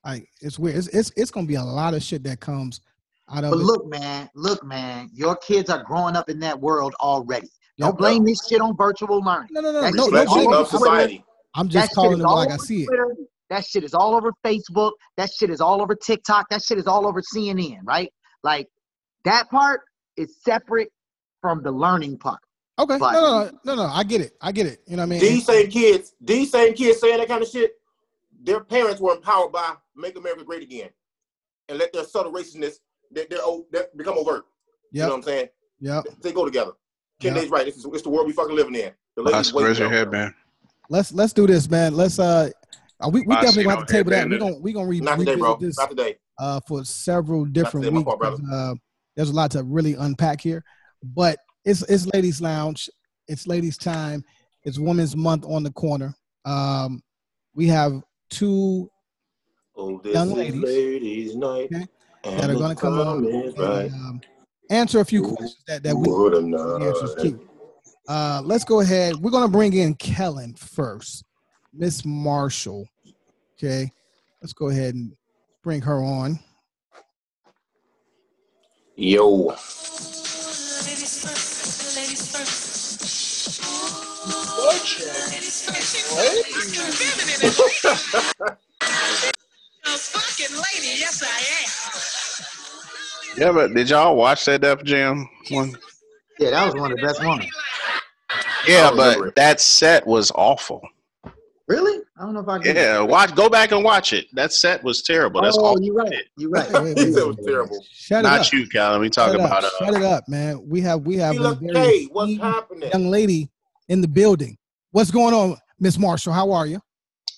Like it's weird. It's it's, it's gonna be a lot of shit that comes out of But it. look, man, look, man, your kids are growing up in that world already. Don't blame this shit on virtual learning. No, no, no, That no. shit no all of society. I'm just shit calling it like I see it. Twitter. That shit is all over Facebook. That shit is all over TikTok. That shit is all over CNN, right? Like that part is separate from the learning part. Okay, But- no, no, no, no, no. I get it. I get it. You know what I mean? These same kids, these same kids saying that kind of shit, their parents were empowered by Make America Great Again and let their subtle racistness that they're, o- become overt. You know what I'm saying? Yeah. They go together. Yep. Day's right. This is it's the world we fucking living in. The ladies Boss, raise your head, man. Let's let's do this, man. Let's uh, uh, we, we definitely see gonna have to table that. We're in it. gonna we gonna re- Not today, revisit bro. this Not today. uh for several different today, my weeks. fault, Uh, there's a lot to really unpack here, but it's it's ladies' lounge. It's ladies' time. It's Women's Month on the corner. Um, we have two Oh, Young ladies. ladies' night. Okay. that are gonna come on and right. um, answer a few questions that that we answers to. Uh, let's go ahead. We're gonna bring in Kellen first, Miss Marshall. Okay, let's go ahead and bring her on. Yo. fucking lady, yes [laughs] I. Yeah, but did y'all watch that Def Jam one? Yeah, that was one of the best ones. Yeah, but that set was awful. Really? I don't know if I can. Yeah, watch. Go back and watch it. That set was terrible. That's oh, all. you're right. You're right. Wait, [laughs] wait, He wait, said it was terrible. Shut Not up. you, Calvin. We talking Shut up. about uh, Shut it up, man. We have we have a very hey, what's happening? young lady in the building. What's going on, Miss Marshall? How are you?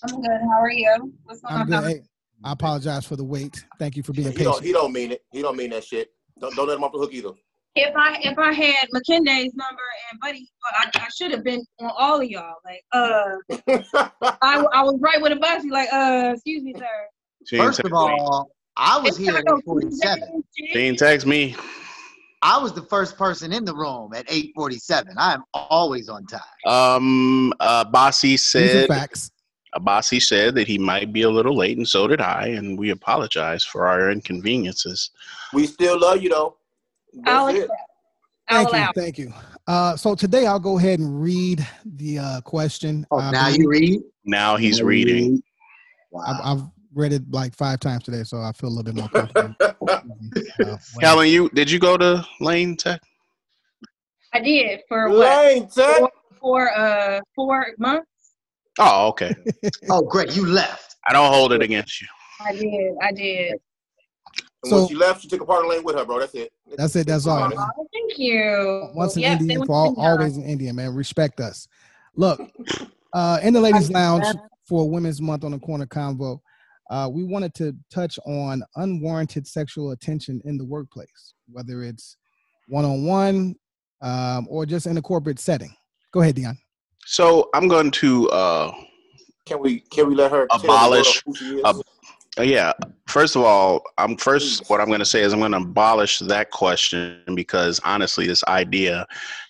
I'm good. How are you? What's going I'm on? good. Hey, I apologize for the wait. Thank you for being He don't, patient. he don't mean it. He don't mean that shit. Don't, don't let him off the hook either. If I if I had McKenday's number and Buddy, I, I should have been on all of y'all. Like, uh, [laughs] I, I was right with a bus. Like, uh, excuse me, sir. she First of all, I was here at 847. she ain't text me. I was the first person in the room at 847. I am always on time. Um, uh, Bossy said. facts. Abasi said that he might be a little late, and so did I, and we apologize for our inconveniences. we still love you though. I'll it. accept. Thank you. Thank you. Uh, so today I'll go ahead and read the uh, question. Oh, I now believe- you read? Now he's reading. read? I've, Wow. I've read it like five times today, so I feel a little bit more comfortable. [laughs] Uh, when- Helen, you did you go to Lane Tech? I did for what? Lane Tech. For uh four months. Oh, okay. [laughs] Oh, great. You left. I don't hold it against you. I did. I did. And when So- she left, she took a part of the lane with her, bro. That's it. That's it. That's all. Honest. man. Thank you. Once an Yep, Indian, for all, always an Indian, man. Respect us. Look, uh, in the ladies' lounge for Women's Month on the Corner convo, uh, we wanted to touch on unwarranted sexual attention in the workplace, whether it's one-on-one um, or just in a corporate setting. Go ahead, Dion. So I'm going to uh, Can we can we let her tell the Abolish, world who she is? ab- yeah. First of all, I'm first. What I'm going to say is I'm going to abolish that question because honestly, this idea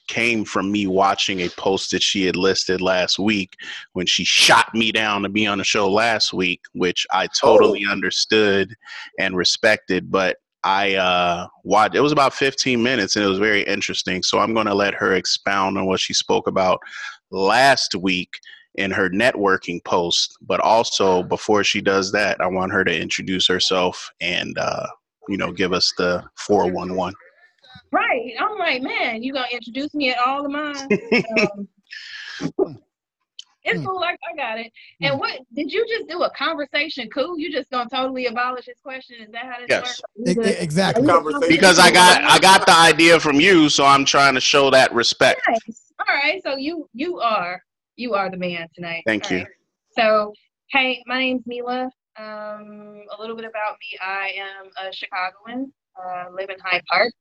came from me watching a post that she had listed last week when she shot me down to be on the show last week, which I totally understood and respected. But I uh, watched. It was about 15 minutes, and it was very interesting. So I'm going to let her expound on what she spoke about last week in her networking post. But also, before she does that, I want her to introduce herself and uh, you know give us the 411. Right. I'm like, man, you gonna introduce me at all of mine? [laughs] um, it's cool. I, I got it. And what did you just do? A conversation? Cool. You just gonna totally abolish this question? Is that how this Yes. works? E- exactly. Conversation. Because I got I got the idea from you, so I'm trying to show that respect. Nice. All right. So you you are you are the man tonight. Thank All you. right. So hey, my name's Mila. Um, a little bit about me. I am a Chicagoan. Uh, live in Hyde Park.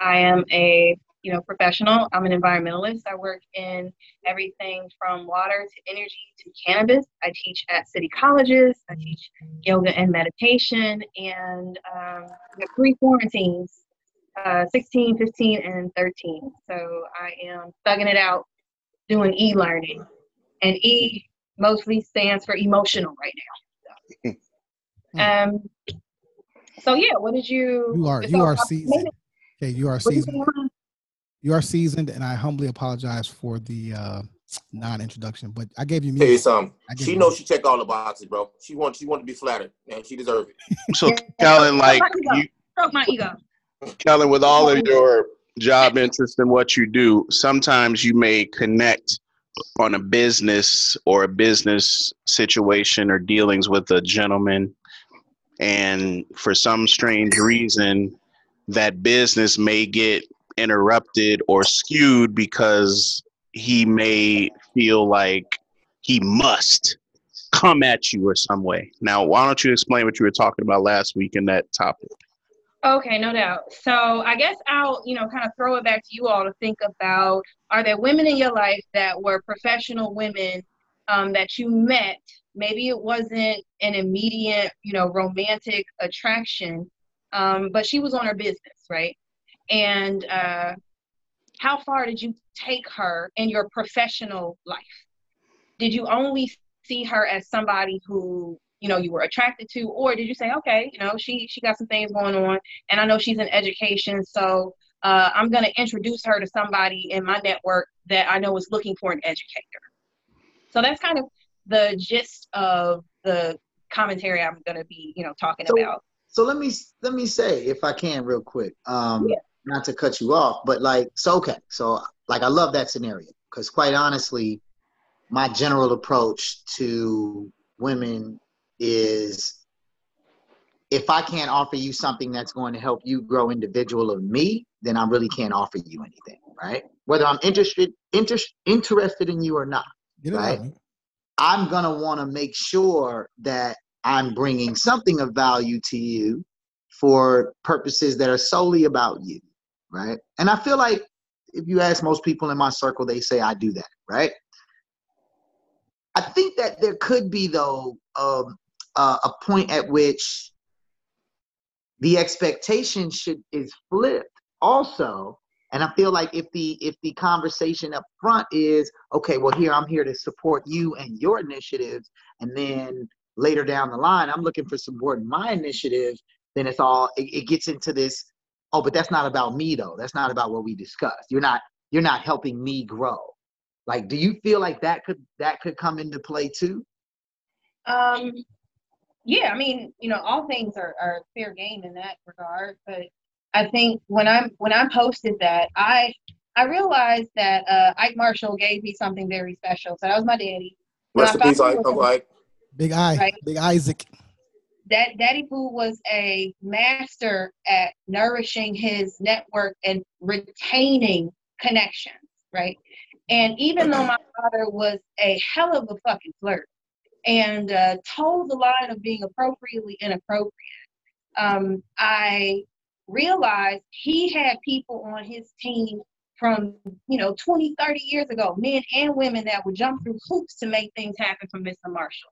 I am a you know professional. I'm an environmentalist. I work in everything from water to energy to cannabis. I teach at city colleges. I teach yoga and meditation. And um, three quarantines uh, 16, 15, and 13. So I am thugging it out doing e learning. And E mostly stands for emotional right now. Um, so, yeah, what did you? You are you are I- seasoned. Okay, you are seasoned. you- You are seasoned, and I humbly apologize for the uh, non-introduction. But I gave you Tell you music. something. I give She knows she check all the boxes, bro. She wants she want to be flattered, and she deserves it. So Kellen, like you, my ego. Kellen, with all of your job interest in what you do, sometimes you may connect on a business or a business situation or dealings with a gentleman, and for some strange reason, that business may get interrupted or skewed because he may feel like he must come at you or some way. Now, why don't you explain what you were talking about last week in that topic? Okay, no doubt. So I guess I'll, you know, kind of throw it back to you all to think about are there women in your life that were professional women um, that you met? Maybe it wasn't an immediate, you know, romantic attraction, um, but she was on her business, right? And uh, how far did you take her in your professional life? Did you only see her as somebody who you know you were attracted to or did you say okay you know she she got some things going on and i know she's in education so uh, I'm going to introduce her to somebody in my network that I know is looking for an educator. So that's kind of the gist of the commentary I'm going to be, you know, talking So- about. So let me let me say, if I can, real quick, um, Yeah. not to cut you off, but like, so okay, so like, I love that scenario because, quite honestly, my general approach to women is if I can't offer you something that's going to help you grow individual of me, then I really can't offer you anything, right? Whether I'm interested inter- interested in you or not. Get it Right. out. I'm going to want to make sure that I'm bringing something of value to you for purposes that are solely about you, right? And I feel like if you ask most people in my circle, they say I do that, right? I think that there could be, though, um, uh, a point at which the expectation should is flipped also. And i feel like if the if the conversation up front is okay well here i'm here to support you and your initiatives and then later down the line i'm looking for support in my initiative then it's all it, it gets into this oh but that's not about me though. That's not about what we discussed. You're not you're not helping me grow. Like do you feel like that could that could come into play too? Um, yeah, I mean, you know, all things are, are fair game in that regard. But I think when I'm when I posted that, I I realized that uh, Ike Marshall gave me something very special. So that was my daddy. Rest in Now, if I peace, Ike. Ike. Big I, Right. Big Isaac. that Daddy Pooh was a master at nourishing his network and retaining connections, right? And even though my father was a hell of a fucking flirt and uh, told the line of being appropriately inappropriate, um, I realized he had people on his team from, you know, 20, 30 years ago, men and women that would jump through hoops to make things happen for Mr. Marshall.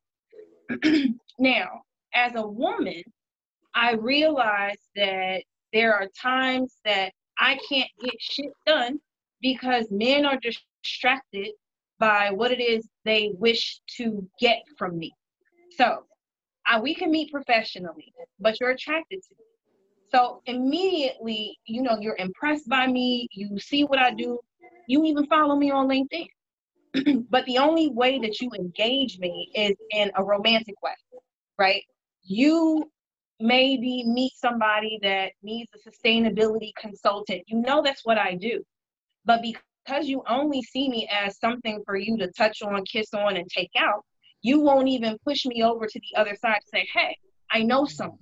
[clears throat] now, as a woman, I realize that there are times that I can't get shit done because men are distracted by what it is they wish to get from me. So, we can meet professionally, but you're attracted to me. So immediately, you know, you're impressed by me, you see what I do, you even follow me on LinkedIn. [clears throat] but the only way that you engage me is in a romantic way, right? You maybe meet somebody that needs a sustainability consultant. You know that's what I do. But because you only see me as something for you to touch on, kiss on, and take out, you won't even push me over to the other side to say, hey, I know someone,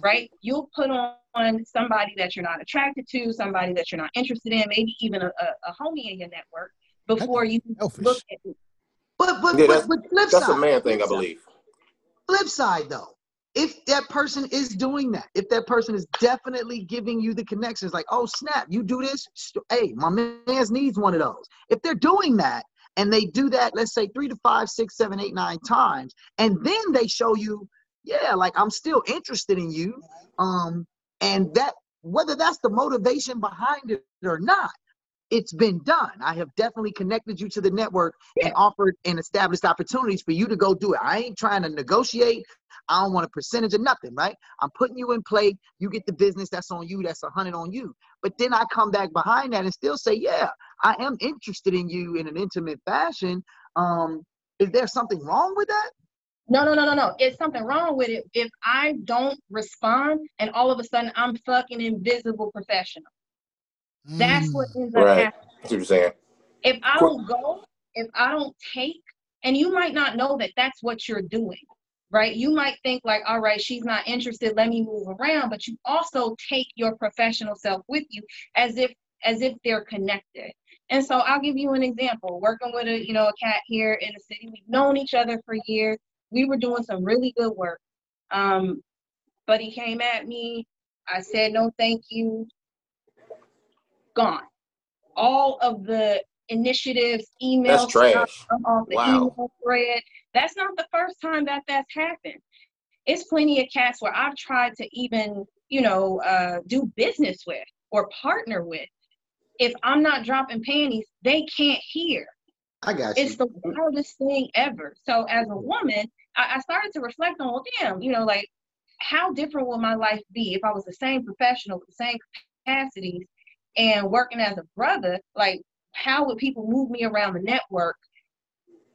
right? You'll put on somebody that you're not attracted to, somebody that you're not interested in, maybe even a, a, a homie in your network before you look at me. But but Yeah, but, that's- but flip That's side, a man thing, I believe. Flip side though, if that person is doing that, if that person is definitely giving you the connections, like oh snap, you do this, hey, my man's needs one of those. If they're doing that and they do that, let's say three to five, six, seven, eight, nine times, and then they show you, yeah, like I'm still interested in you, um, and that whether that's the motivation behind it or not it's been done. I have definitely connected you to the network and offered and established opportunities for you to go do it. I ain't trying to negotiate. I don't want a percentage of nothing, right? I'm putting you in play. You get the business. That's on you. That's a hundred on you. But then I come back behind that and still say, yeah, I am interested in you in an intimate fashion. Um, is there something wrong with that? No, no, no, no, no. It's something wrong with it if I don't respond and all of a sudden I'm fucking invisible professional. That's what ends up Right. happening. That's what you're saying. If I don't go, if I don't take, and you might not know that that's what you're doing, right? You might think like, all right, she's not interested, let me move around, but you also take your professional self with you as if as if they're connected. And so I'll give you an example. Working with a, you know, a cat here in the city. We've known each other for years. We were doing some really good work. Um, but he came at me. I said no thank you. Gone. All of the initiatives, emails, That's trash. I'm off the Wow. email thread. That's not the first time that that's happened. It's plenty of cats where I've tried to even, you know, uh, do business with or partner with. If I'm not dropping panties, they can't hear. I got you. It's the wildest thing ever. So as a woman, I, I started to reflect on, well, damn, you know, like how different would my life be if I was the same professional with the same capacities and working as a brother, like how would people move me around the network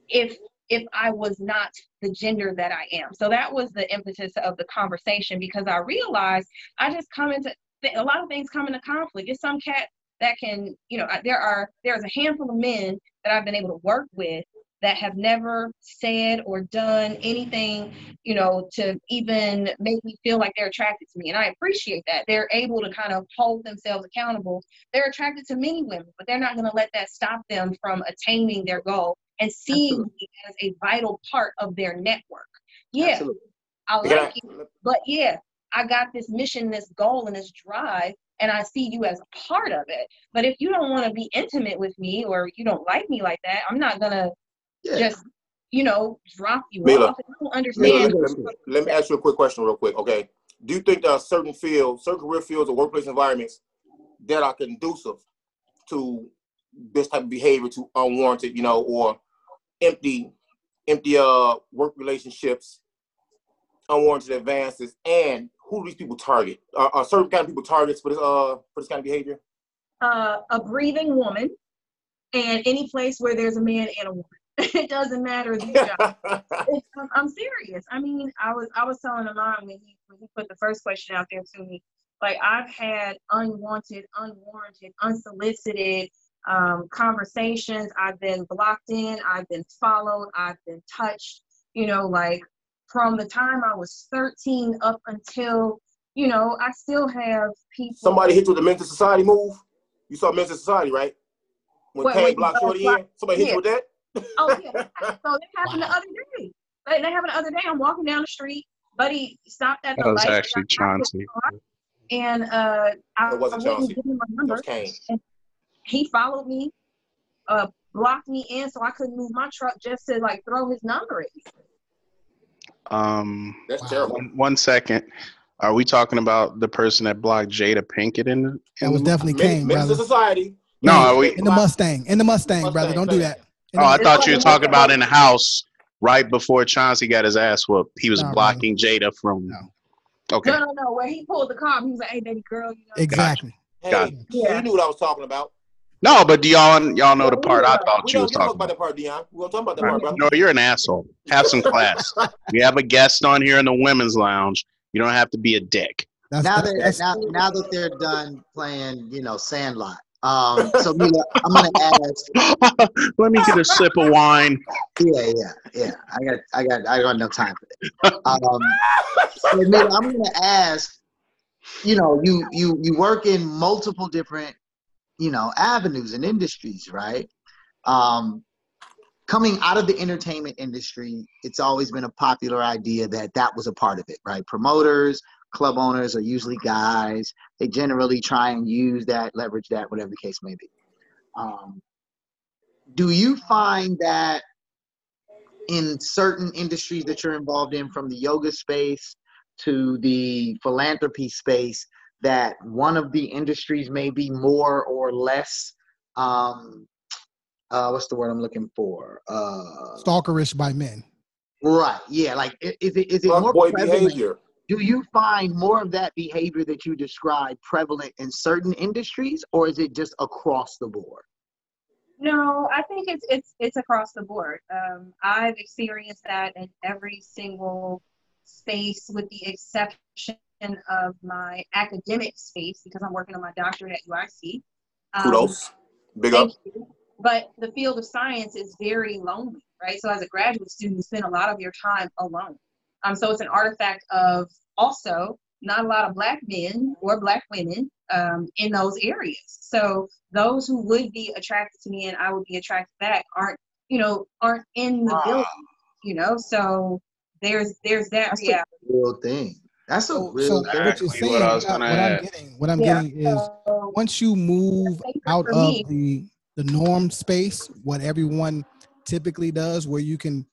if if I was not the gender that I am. So that was the impetus of the conversation because I realized I just come into a lot of things come into conflict. It's some cat that can, you know, there are there's a handful of men that I've been able to work with that have never said or done anything, you know, to even make me feel like they're attracted to me. And I appreciate that. They're able to kind of hold themselves accountable. They're attracted to many women, but they're not going to let that stop them from attaining their goal and seeing Absolutely. me as a vital part of their network. Yeah, Absolutely. I Yeah. like you, but yeah, I got this mission, this goal, and this drive, and I see you as a part of it. But if you don't want to be intimate with me or you don't like me like that, I'm not gonna Yeah. just, you know, drop you Mila, off. You don't Mila, understand. let, me, let me ask you a quick question real quick, okay? Do you think there are certain fields, certain career fields or workplace environments that are conducive to this type of behavior, to unwarranted, you know, or empty, empty uh work relationships, unwarranted advances, and who do these people target? Are, are certain kind of people targets for this uh for this kind of behavior? uh, a breathing woman and any place where there's a man and a woman. [laughs] it doesn't matter the job. I'm, I'm serious. I mean, I was I was telling Amon when he when he put the first question out there to me, like I've had unwanted, unwarranted, unsolicited um, conversations. I've been blocked in. I've been followed. I've been touched. You know, like from the time I was 13 up until you know, I still have people. Somebody hit you with the Menace II Society move. You saw Menace II Society, right? When What, Caine when- blocked Shorty in, somebody hit you with that. Oh yeah. [laughs] So that happened the other day. Like, that happened the other day. I'm walking down the street. Buddy stopped at the That was light. actually Chauncey. And uh, I, It wasn't I wouldn't Chauncey. give him my That number. was Caine. He followed me, uh, blocked me in, so I couldn't move my truck just to like throw his number at me. Um, That's terrible. one, one second. Are we talking about the person that blocked Jada Pinkett in the? That was definitely Men- Caine, Mental brother. society. No, are we? In the Mustang. In the Mustang, Mustang, brother. Don't do that. In the Oh, I thought you were talking about in the house right before Chauncey got his ass whooped. He was Nah, blocking Jada from. No. Okay. No, no, no. Where he pulled the car, he was like, "Hey, baby girl, you know." Exactly. Got Hey, Yeah. you knew what I was talking about. No, but do y'all y'all know the part I thought We you don't was give a fuck talking about The part, Dion. We gonna talk about the part, right. brother. No, you're an asshole. Have some class. we have a guest on here in the women's lounge. You don't have to be a dick. That's, now that, that that's now, now that they're done playing, you know, Sandlot. Um, so Mila, I'm gonna [laughs] ask. Let me get a sip of wine. Yeah, yeah, yeah. I got, I got, I got no time for that. Um, so Mila, I'm gonna ask. You know, you you you work in multiple different, you know, avenues and industries, right? Um, coming out of the entertainment industry, it's always been a popular idea that that was a part of it, right? Promoters, club owners are usually guys. They generally try and use that, leverage that, whatever the case may be. Um, do you find that in certain industries that you're involved in, from the yoga space to the philanthropy space, that one of the industries may be more or less, um, uh, what's the word I'm looking for? Uh, stalkerish by men. right. Yeah. Like, is it is it more boy prevalent? behavior. Do you find more of that behavior that you describe prevalent in certain industries, or is it just across the board? No, I think it's it's it's across the board. Um, I've experienced that in every single space, with the exception of my academic space, because I'm working on my doctorate at UIC. Um, Kudos. Big up. You. But the field of science is very lonely, right? So as a graduate student, you spend a lot of your time alone. Um, so it's an artifact of also not a lot of black men or black women um, in those areas. So those who would be attracted to me and I would be attracted back aren't, you know, aren't in the building, you know. So there's there's that That's a reality. real thing. That's a So, real so thing. what you're saying, what I was gonna what add. I'm getting, what I'm Yeah. getting is So once you move out of the the norm space, what everyone typically does, where you can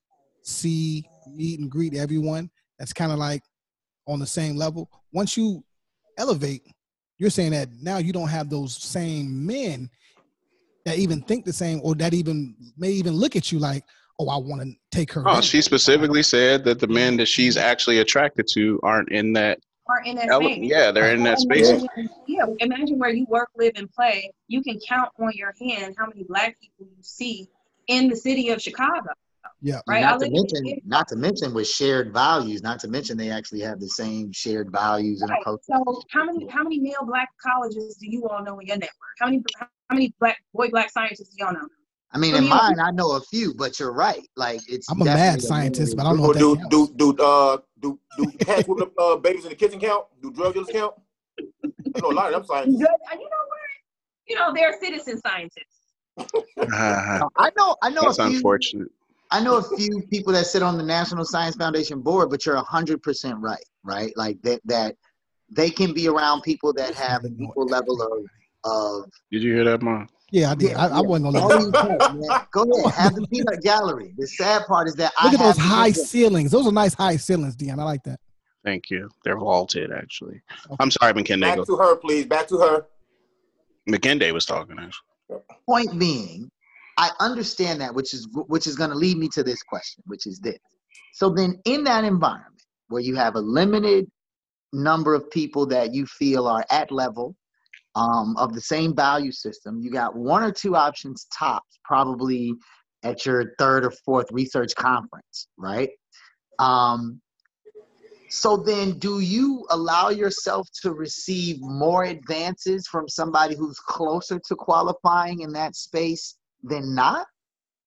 see, meet, and greet everyone, that's kind of like on the same level. Once you elevate, you're saying that now you don't have those same men that even think the same, or that even may even look at you like, "Oh, I want to take her." Oh, she specifically said that the men that she's actually attracted to aren't in that are in that Ele- space. yeah, they're in that space. Imagine, yeah, imagine where you work, live, and play. You can count on your hand how many black people you see in the city of Chicago. Yeah. Right. Not to live in the mention, not to mention with shared values. Not to mention they actually have the same shared values and Right. approach. So how many how many male black colleges do you all know in your network? How many how many black boy black scientists do y'all know? I mean, So in you- mine, I know a few, but you're right. Like it's. I'm a mad scientist, but I don't know Or do do do uh do do cats with the uh, babies in the kitchen count? Do drug dealers count? I know a lot of them You know what? You know they're citizen scientists. Uh, I know. I know that's a few. unfortunate. I know a few people that sit on the National Science Foundation board, but you're hundred percent right. Right, like that. That they can be around people that have an equal level of of. Did you hear that, mom? Yeah, I did. Yeah, I, I wasn't gonna All let you talk, man. Go ahead, [laughs] have the peanut gallery. The sad part is that I Look at those high look ceilings. Those are nice high ceilings, Dion. I like that. Thank you. They're vaulted, actually. I'm sorry, McKinday. Back Go. to her, please. Back to her. McKinday was talking, actually. point being i understand that which is which is going to lead me to this question which is this so then in that environment where you have a limited number of people that you feel are at level um, of the same value system you got one or two options tops probably at your third or fourth research conference right um, so then, do you allow yourself to receive more advances from somebody who's closer to qualifying in that space than not?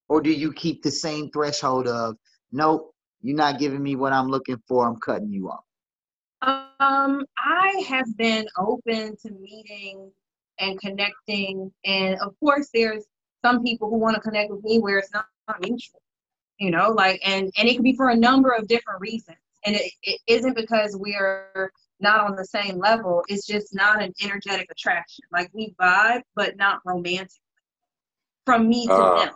Or do you keep the same threshold of, nope, you're not giving me what I'm looking for, I'm cutting you off? Um, I have been open to meeting and connecting, and of course, there's some people who want to connect with me where it's not, not mutual, you know, like, and and it could be for a number of different reasons, and it, it isn't because we're not on the same level. It's just not an energetic attraction. Like we vibe, but not romantic. From me to Ah. them.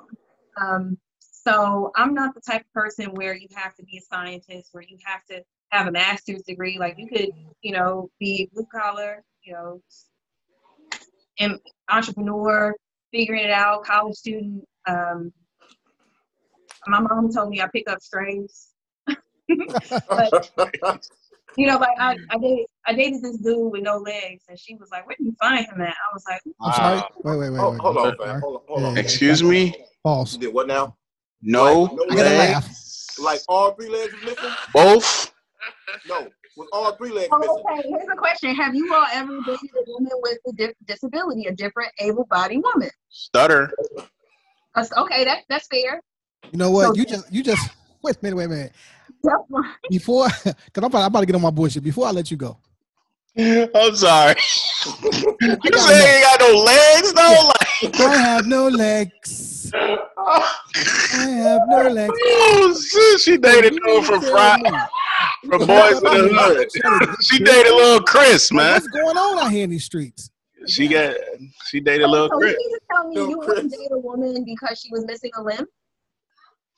Um, so I'm not the type of person where you have to be a scientist, where you have to have a master's degree. Like you could, you know, be blue collar, you know, em- entrepreneur, figuring it out, college student. Um, my mom told me I pick up strays. [laughs] but you know, like I, I did I dated this dude with no legs and she was like, Where did you find him at? I was like, I'm sorry. Wait, wait, wait, Hold, wait. hold on, Hold on, hold on. Yeah, Excuse me? False. You did what now? No. Like, no legs? laugh. Like all three legs was missing? Both? No, with all three legs Oh, okay, here's a question. Have you all ever dated a woman with a di- disability, a different able bodied woman? Stutter. That's, okay, that, that's fair. You know what? So- You just you just wait a minute, wait a minute. Before because I'm about, I'm about to get on my bullshit. Before I let you go. I'm sorry. [laughs] you gotta say you got no legs, though? I have no legs. Like, [laughs] I have no legs. oh, shit. She dated dude from Fry, from Boyz n the Hood. She dated little Chris, man. what's going on out here in these streets? She got, she dated little So Chris. you mean tell me Little you wouldn't date a woman because she was missing a limb?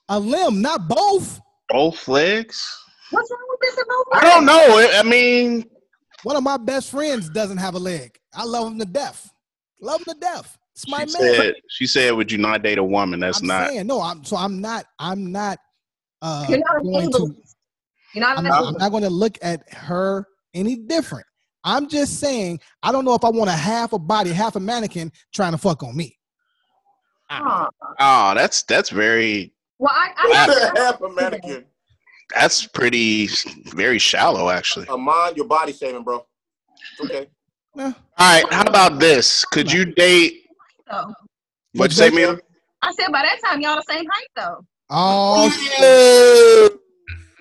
A limb, not both. Both legs? What's wrong with missing both I don't know. I mean, One of my best friends doesn't have a leg. I love him to death. Love him to death. It's my she man. said, she said, would you not date a woman? That's I'm not. saying no. I'm so I'm not. I'm not. Uh, You're not going an to. Ableist. You're not I'm not. I'm not going to look at her any different. I'm just saying I don't know if I want a half a body, half a mannequin trying to fuck on me. Ah. Aw. Oh, that's that's very Well, I, I, I, Half a mannequin. that's pretty very shallow actually. A mind your body shaming, bro. Okay. All right, how about this? Could you date though. what'd you say, Mila? I said by that time y'all the same height though. Oh, oh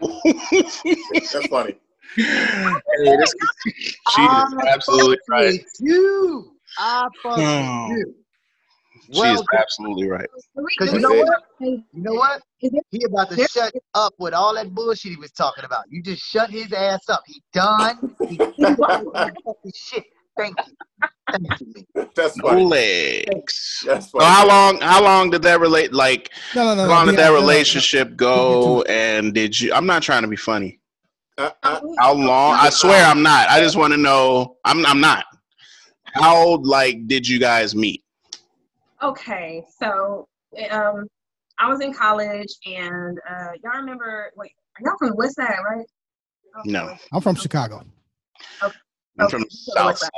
That's funny. Hey, this- she is hmm. absolutely right. With you. I fuck you. She Well, is absolutely right. Because you know what? You know what? is it- He about to shut up with all that bullshit he was talking about. You just shut his ass up. He done. He [laughs] done. Fucking shit. Thank you. Thank you. man. That's No funny. legs. That's So funny. how long? How long did that relate? Like, no, no, no. how no, long did Dion, that no, no, no. relationship go? And did you? I'm not trying to be funny. Uh, uh, How long? I swear I'm not. I just want to know. I'm. I'm not. How like did you guys meet? Okay, so um, I was in college, and uh, y'all remember? Wait, are y'all from the West Side, right? No. I'm from Chicago. I'm from the south side.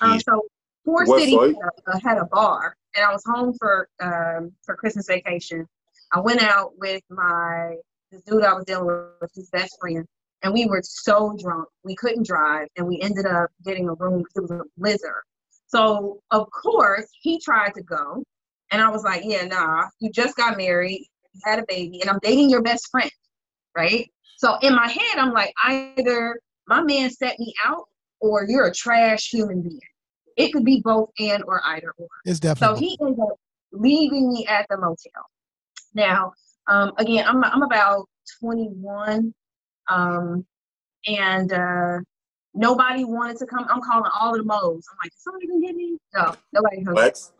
Um, so Four West City uh, had a bar, and I was home for um, for Christmas vacation. I went out with my this dude I was dealing with, his best friend, and we were so drunk we couldn't drive, and we ended up getting a room because it was a blizzard. So of course he tried to go, and I was like, "Yeah, nah. You just got married, you had a baby, and I'm dating your best friend, right?" So in my head, I'm like, either my man set me out, or you're a trash human being. It could be both and or either or. It's definitely. So he ended up leaving me at the motel. Now, um, again, I'm I'm about 21, um, and uh, nobody wanted to come. I'm calling all of the mo's. I'm like, "Is somebody gonna get me? No, nobody. Comes. Lex.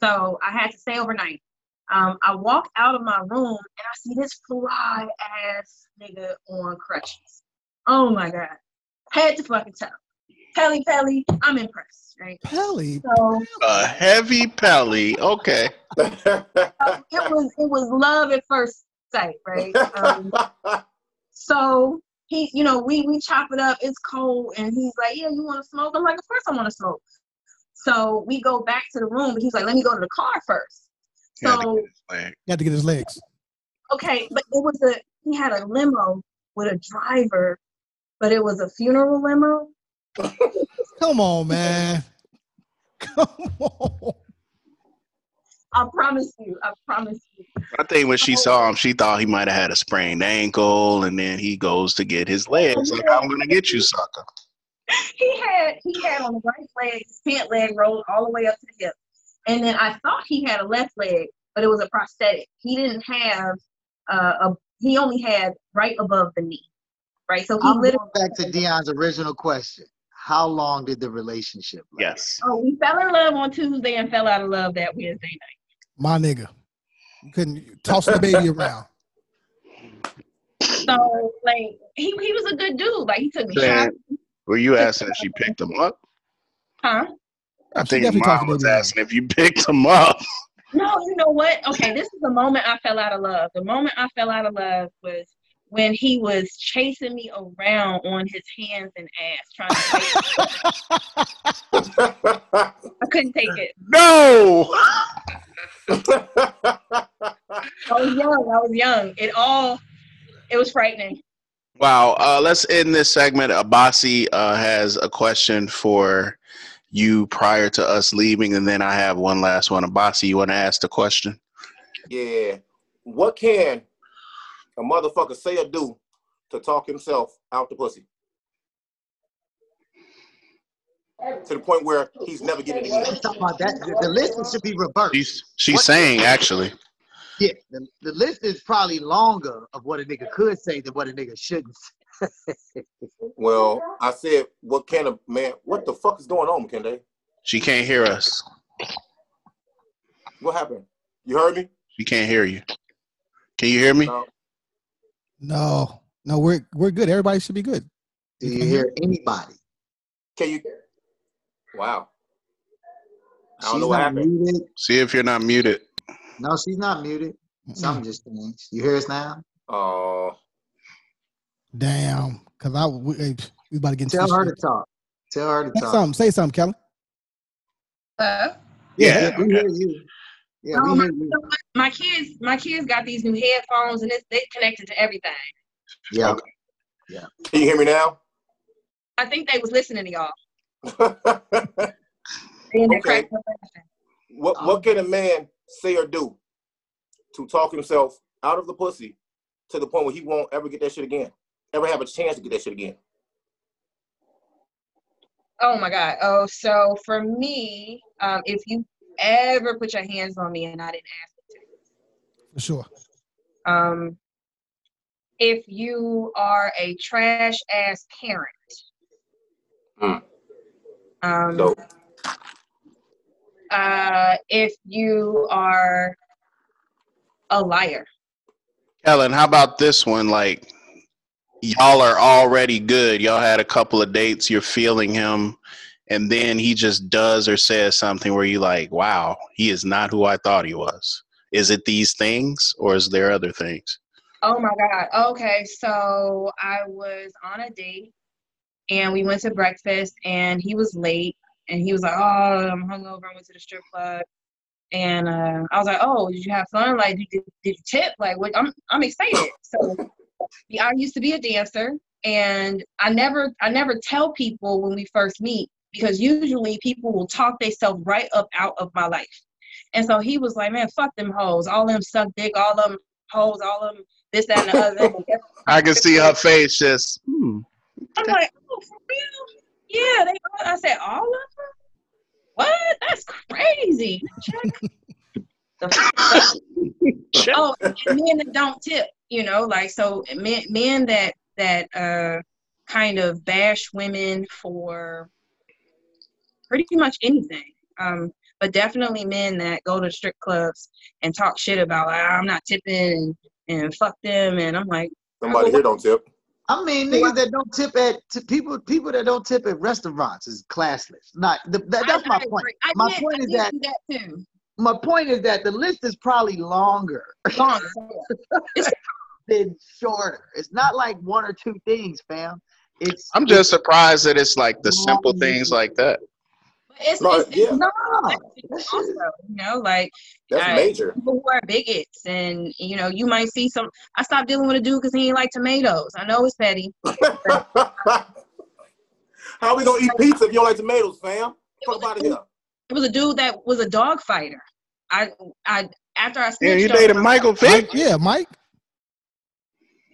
So I had to stay overnight. Um, I walk out of my room and I see this fly ass nigga on crutches. Oh my god, head to fucking toe. Pelly Pelly, I'm impressed, right? Pelly. So A heavy pelly. Okay. uh, it was it was love at first sight, right? Um, so he, you know, we we chop it up. It's cold, and he's like, "Yeah, you want to smoke?" I'm like, "Of course I want to smoke." So we go back to the room, and he's like, "Let me go to the car first. So get his. You had to get his legs. okay, but it was a he had a limo with a driver, but it was a funeral limo. Come on, man. Come on. I promise you, I promise you. I think when she saw him, she thought he might have had a sprained ankle, and then he goes to get his legs. Like, I'm gonna get you, sucker. he had he had on the right leg, his pant leg rolled all the way up to the hip. And then I thought he had a left leg, but it was a prosthetic. He didn't have uh, a he only had right above the knee. Right? So he I'm literally going back to Dion's original question. How long did the relationship last? Yes. oh, we fell in love on Tuesday and fell out of love that Wednesday night. My nigga. You couldn't toss the baby [laughs] around. So like he he was a good dude. Like he took me Saying, shopping. were you asking if she picked him up? Huh? I She think definitely mom was asking if you picked him up. No, you know what? Okay, this is the moment I fell out of love. The moment I fell out of love was when he was chasing me around on his hands and ass, trying to. I couldn't take it. [laughs] No. I was young. I was young. It all. It was frightening. Wow. Uh, let's end this segment. Abasi uh, has a question for you prior to us leaving, and then I have one last one. Abasi, you want to ask the question? yeah. What can a motherfucker say or do to talk himself out the pussy? To the point where he's never getting it again. I'm talking about that. The, the list should be reversed. She's she's saying actually. Yeah, the, the list is probably longer of what a nigga could say than what a nigga shouldn't say. [laughs] Well, I said, what can a man? What the fuck is going on, McKinday? She can't hear us. What happened? You heard me? She can't hear you. Can you hear me? No. No. No, we're we're good. Everybody should be good. Do you hear anybody? Can you? Wow. I don't She's know what happened. muted. See if you're not muted. No, she's not muted. Something just changed. You hear us now? Oh, Damn. Cause I we, we about to get into Tell this her to talk. Tell her to Say talk. something. Say something, Kelly. Uh, Yeah. we hear you. Yeah, we hear you. my kids, my kids got these new headphones and it's they connected to everything. Yeah. yeah. can you hear me now? I think they was listening to y'all. [laughs] Okay. cracked up laughing. what What can a man say or do to talk himself out of the pussy to the point where he won't ever get that shit again? Ever have a chance to get that shit again? Oh my God. Oh, so for me, um, if you ever put your hands on me and I didn't ask you to, For sure. um, if you are a trash ass parent, Mm. um, So, uh, if you are a liar, Helen, how about this one? Like, y'all are already good. Y'all had a couple of dates. You're feeling him, and then he just does or says something where you like, wow, he is not who I thought he was. Is it these things, or is there other things? Oh my God. Okay. So I was on a date and we went to breakfast, and he was late, and he was like, "Oh, I'm hungover. I went to the strip club." And uh, I was like, "Oh, did you have fun? Like, did, did, did you tip? Like, what? I'm I'm excited." So, I used to be a dancer, and I never I never tell people when we first meet because usually people will talk themselves right up out of my life. And so he was like, "Man, fuck them hoes. All them suck dick. All them hoes. All them this that and the other." [laughs] I can see her face just. Hmm. I'm like, "Oh, for real? Yeah." They. I said, "All of them? What? That's crazy." Check. [laughs] The- [laughs] oh, and men that don't tip, you know, like so men men that that uh kind of bash women for pretty much anything. Um, but definitely men that go to strip clubs and talk shit about like, I'm not tipping and, and fuck them and I'm like Somebody here don't tip. I mean, niggas that don't tip at to people people that don't tip at restaurants is classless. Not the, that, that's my I point. agree. I My did- point I is did that that too. my point is that the list is probably longer Long. [laughs] than shorter. It's not like one or two things, fam. It's I'm just surprised that it's like the simple things like that. It's, No, it's, yeah. it's not also, you know, like That's uh, major. People who are bigots, and you know, you might see some. I stopped dealing with a dude because he ain't like tomatoes. I know it's petty. [laughs] How we gonna eat pizza if you don't like tomatoes, fam? Fuck out of here. It was a dude that was a dog fighter. I, I after I Yeah, snitched you on dated him, Michael Mike, Vick? yeah, Mike.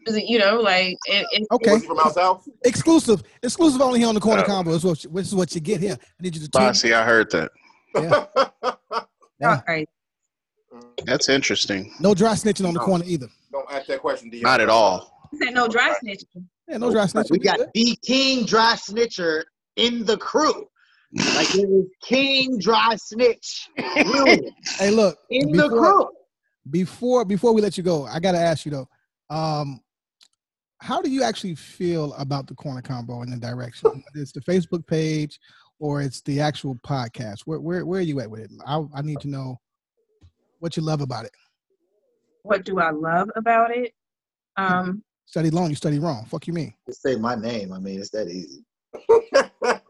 Was it, you know, like it, it, Okay. From out south? Exclusive. Exclusive only here on the corner Oh. Convo. Is what, you- this is what you get here. I need you to tune. Bossy, I heard that. Yeah. [laughs] Yeah. dog. That's interesting. No dry snitching on the No. corner either. Don't ask that question, Dion. Not at all. He said no dry snitching. Yeah, no dry snitching. we We got the king dry snitcher in the crew. Like it is king dry snitch Hey, look. in the before- crew. before before we let you go, I gotta ask you though, um, how do you actually feel about the Corner Convo and the direction? It's the Facebook page or it's the actual podcast. Where where where are you at with it? I I need to know what you love about it. What do I love about it? Um, Study long, you study wrong. Fuck you mean? Just say my name. I mean, it's that easy. [laughs]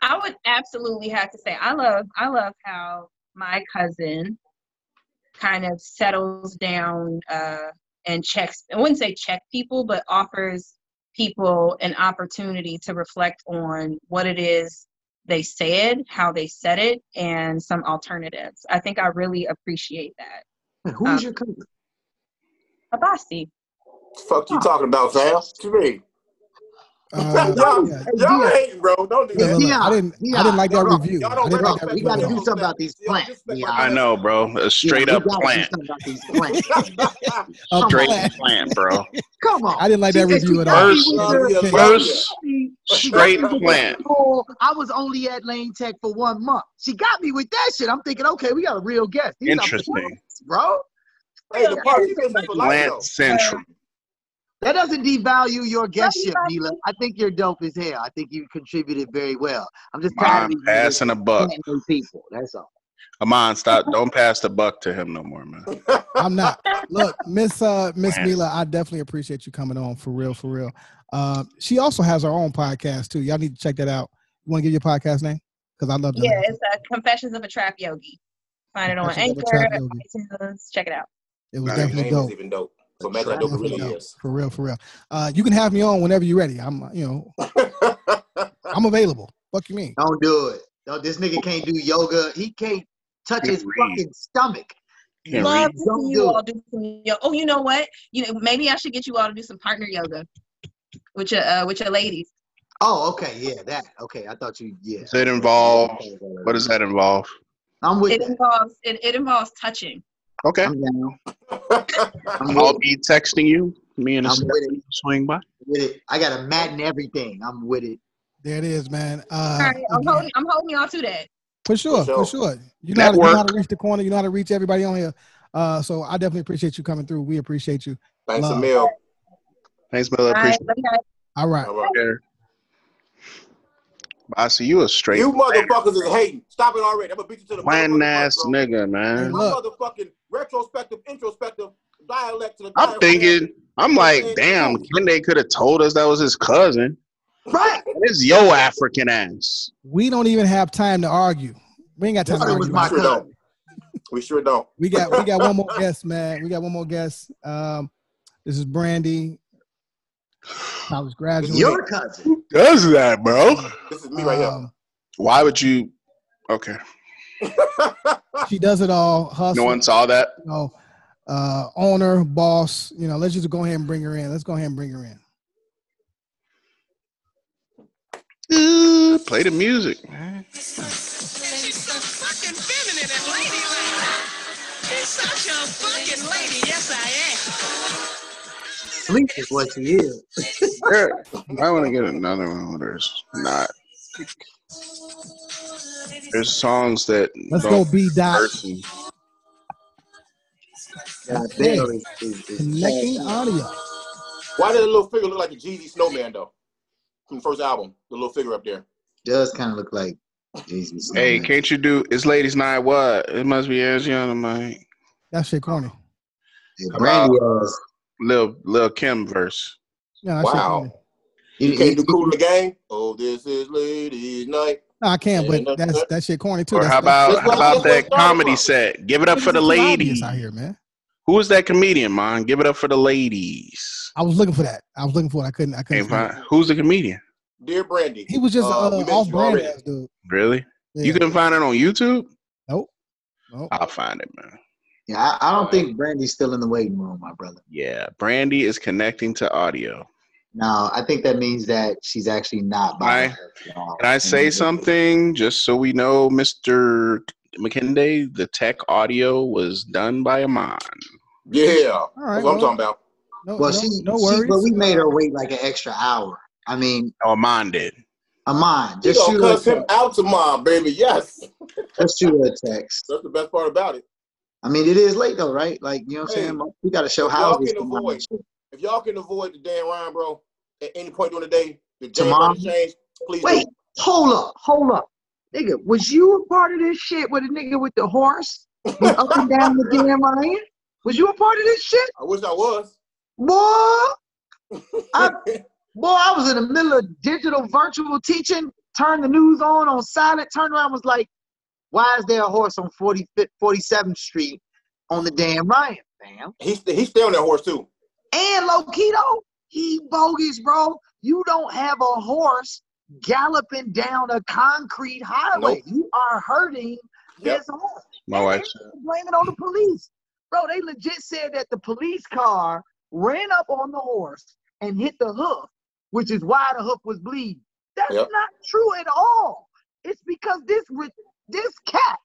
I would absolutely have to say I love I love how my cousin kind of settles down uh, and checks I wouldn't say check people, but offers people an opportunity to reflect on what it is they said, how they said it, and some alternatives. I think I really appreciate that. Who's Um, your cousin? Abasi. Fuck you talking about, fam? What you mean? Uh, [laughs] y'all, yeah. y'all hating, bro. Don't do that. look, look, I didn't I didn't like that Dion, review. y'all I don't like that We got to do something about these plants. disrespect Dion. my I know, bro. A straight Yeah, up we plant. Do something about these [laughs] plants. A Straight plant. plant, bro. [laughs] Come on. I didn't like that She- she review at all. me with Uh, the- yeah, First straight got plant. I was only at Lane Tech for one month. She got me with that shit. I'm thinking, okay, we got a real guest. These Interesting. plants, bro. Hey, the party business for life, Plant though. central. That doesn't devalue your guestship, Doesn't Mila. I think you're dope as hell. I think you contributed very well. I'm just tired of I'm these niggas passing a buck. planting new people. That's all. Amon, stop. Don't pass the buck to him no more, man. [laughs] I'm not. Look, Miss uh Miss Man. Mila, I definitely appreciate you coming on for real, for real. Uh, she also has her own podcast too. Y'all need to check that out. You want to give your podcast name? Because I love that. Yeah, it's uh, Confessions of a Trap Yogi. Find it on Confessions of a Anchor, Trap iTunes. Check it out. It was Nah, definitely name is dope. even dope. So imagine how dope really dope. is. For real, for real. Uh, you can have me on whenever you're ready. I'm, you know, [laughs] I'm available. Fuck you mean? Don't do it. No, this nigga can't do yoga. He can't touch Can't his read. fucking stomach. Can't Love read. to Don't see you all do some yoga. Oh, you know what? You know, maybe I should get you all to do some partner yoga with your uh, with your ladies. Oh, okay, yeah, that. Okay, I thought you. Yeah. Does it involve? What does that involve? I'm with It that. involves it, it involves touching. Okay. I'm down. [laughs] I'm I'll be texting you. Me and I'm the with it. swing by. with it. I got a mat and everything. I'm with it. There it is, man. Uh, all right, I'm holding I'm holding y'all to that. for sure, For for sure. sure. You know, how to, you know how to reach the corner. You know how to reach everybody on here. Uh, so I definitely appreciate you coming through. We appreciate you. Thanks a Love. mil. Thanks, Miller. All right, Appreciate love you guys. All right. All right. I see you a straight You motherfuckers is hating. Stop it already. I'm gonna beat you to the plan ass punch, bro. nigga, Hey, man. My look. motherfucking retrospective, introspective dialect to the I'm thinking, I'm like, damn, Kende could have told us that was his cousin. Right. What is yo African ass? We don't even have time to argue. We ain't got time to Thought it was argue. my We sure cousin. don't. We sure don't. We got we got one more guest, man. We got one more guest. Um, this is Brandy, college graduate. Your cousin. Does that, bro? This is me right here. Um, Why would you? Okay, she does it all. Hustle. no one saw that. you know, uh, owner, boss. You know, let's just go ahead and bring her in. Let's go ahead and bring her in. Uh, play the music. She's so fucking feminine and ladylike. She's such a fucking lady. Yes, I am. Sleep is what she is. I want to get another one. where There's not. There's songs that Let's go, B dot. Okay. Connecting audio. Why did the little figure look like a Jeezy snowman though? From the first album, the little figure up there. does kind of look like Jesus. Hey, can't you do? It's ladies' night. What? It must be as young, man. That shit corny. Brandy, uh, Lil Lil Kim verse. Yeah, Wow. corny. You can't do cool in the game. Oh, this is ladies' night. No, I can't, but that's that shit corny too. Or That's, how about how about that comedy set? Give it up for the It's too obvious ladies. out here, man. Who was that comedian, man? Give it up for the ladies. I was looking for that. I was looking for it. I couldn't. I couldn't. Can't find find, who's the comedian? Dear Brandy. He was just uh, uh, off you brand ass dude. Really? Yeah. You couldn't find it on YouTube? Nope. Nope. I'll find it, man. Yeah, I, I don't think Brandy's still in the waiting room, my brother. Yeah, Brandy is connecting to audio. No, I think that means that she's actually not by I- herself at all. Can I say something just so we know, Mr. McKinday? The tech audio was done by Amon. Yeah. All right. That's what I'm talking about. No, Well, no, she, no she, but we made her wait like an extra hour. I mean, Oh, Amon did. Amon, just gonna shoot a cuss him out to mom, baby. Yes. Just shoot her a text. [laughs] That's the best part about it. I mean, it is late though, right? Like, you know what I'm Hey, saying? We got to show if y'all houses. can tomorrow. avoid- If y'all can avoid the Dan Ryan, bro, at any point during the day, the day Tomorrow? change, please Wait, do. hold up, hold up. Nigga, was you a part of this shit with a nigga with the horse? Went up and down the Dan Ryan? Was you a part of this shit? I wish I was. Boy, I, [laughs] boy, I was in the middle of digital virtual teaching, turned the news on on silent, turned around, was like, why is there a horse on 40, 47th Street on the Dan Ryan, fam? He's he's still on that horse too. And Lokito, he bogus, bro. You don't have a horse galloping down a concrete highway. Nope. You are hurting Yep. this horse. My wife blame it on the police. Bro, they legit said that the police car ran up on the horse and hit the hoof, which is why the hoof was bleeding. That's Yep. not true at all. It's because this this cat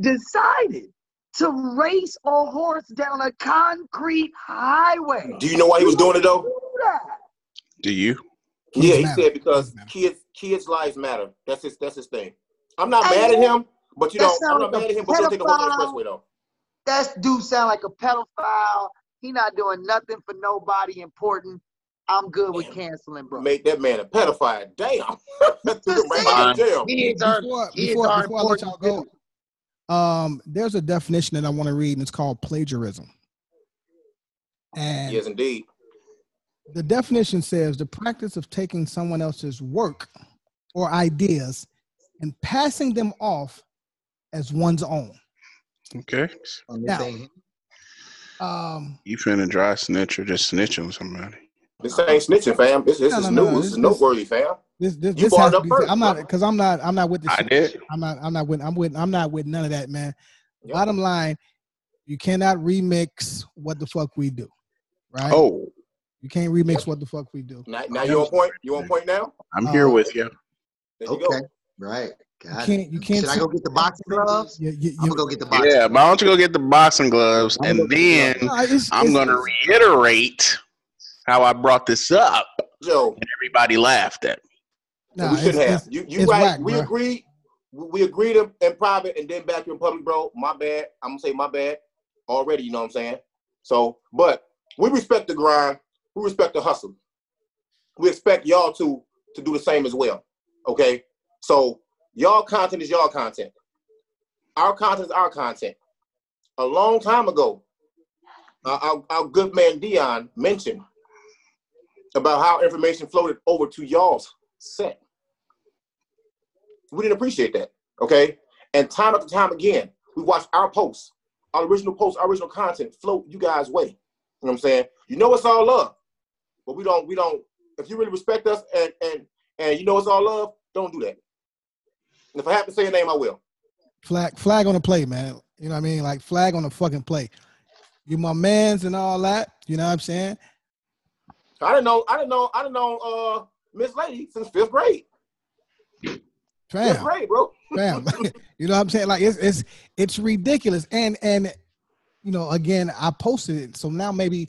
decided to race a horse down a concrete highway. Do you know why he was doing it though? Do you? Kids yeah, he matter. said because Kids kids kids' lives matter. That's his that's his thing. I'm not Hey, mad at him, but you know, I'm not like mad at him, but you don't take the horse on the pedophile. expressway though. That dude sound like a pedophile. He not doing nothing for nobody important. I'm good with canceling, bro. Make that man a pedophile. Damn. That's Just right saying. in jail. Kids are before, kids before, are before I let y'all go, um, there's a definition that I want to read, and it's called plagiarism. And Yes, indeed. the definition says the practice of taking someone else's work or ideas and passing them off as one's own. Okay. Now- Um, You finna dry snitch or just snitch on somebody? This ain't snitching, fam. This, this No, is no, no, news. this- This is this- noteworthy, fam. This this, You this has it to be. first, I'm not because I'm not. I'm not with the I shit. did. I'm not. I'm not with. I'm with. I'm not with none of that, man. Yep. Bottom line, you cannot remix what the fuck we do, right? Oh, you can't remix what the fuck we do. Now, now you on point? You on point now? I'm here Uh, with you. There you Okay, go. right. You can't. You can't. Should I go get the boxing gloves? You, you, I'm gonna go get the boxing. Yeah, but why don't you go get the boxing gloves I'm and gonna go then No, it's- I'm it's- gonna it's- reiterate how I brought this up Joe, and everybody laughed at me. Nah, we shouldn't have. You you right. whack, we bruh. agreed. We agreed in in private and then back in public, bro. My bad. I'm gonna say my bad already. You know what I'm saying? So, but we respect the grind. We respect the hustle. We expect y'all to to do the same as well. Okay. So y'all content is y'all content. Our content is our content. A long time ago, uh, our, our good man Dion mentioned about how information floated over to y'all's set. We didn't appreciate that. Okay. And time after time again, we watched our posts, our original posts, our original content float you guys' way. You know what I'm saying? You know it's all love. But we don't, we don't, if you really respect us and and and you know it's all love, don't do that. And if I have to say a name, I will. Flag, flag on the play, man. You know what I mean? Like flag on the fucking play. You my man's and all that. You know what I'm saying? I didn't know, I didn't know, I didn't know uh Miss Lady since fifth grade. Fifth Fam, grade, bro. fam. [laughs] [laughs] you know what I'm saying? Like it's it's it's ridiculous. And and you know, again, I posted it, so now maybe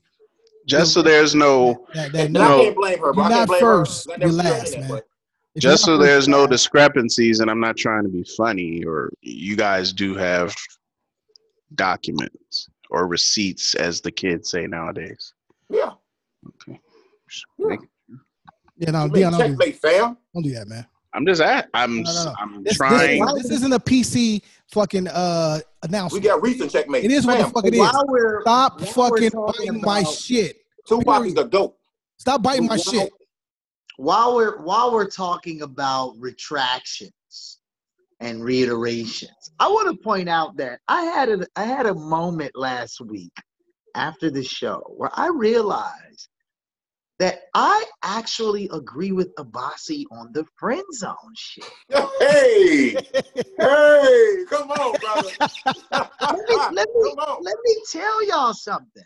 Just so there's no that, that And I No. can't blame her, bro. You're can't blame first, her. You're last, in that man. way. if you're just so there's no discrepancies, and I'm not trying to be funny, or you guys do have documents or receipts, as the kids say nowadays. Yeah. Okay. Just Yeah. make- you Dion, don't do, checkmate, fam. don't do that, man. I'm just at. I'm. No, no, no. I'm This, this, trying. this isn't a PC fucking uh announcement. We got recent checkmate. It is what the fuck it is. Stop fucking biting my shit. Tupac is period. the dope. Stop biting my While- shit. while we're while we're talking about retractions and reiterations, I want to point out that I had a I had a moment last week after the show where I realized that I actually agree with Abasi on the friend zone shit. [laughs] Hey, hey, come on, brother. Let me, [laughs] let me, let me tell y'all something.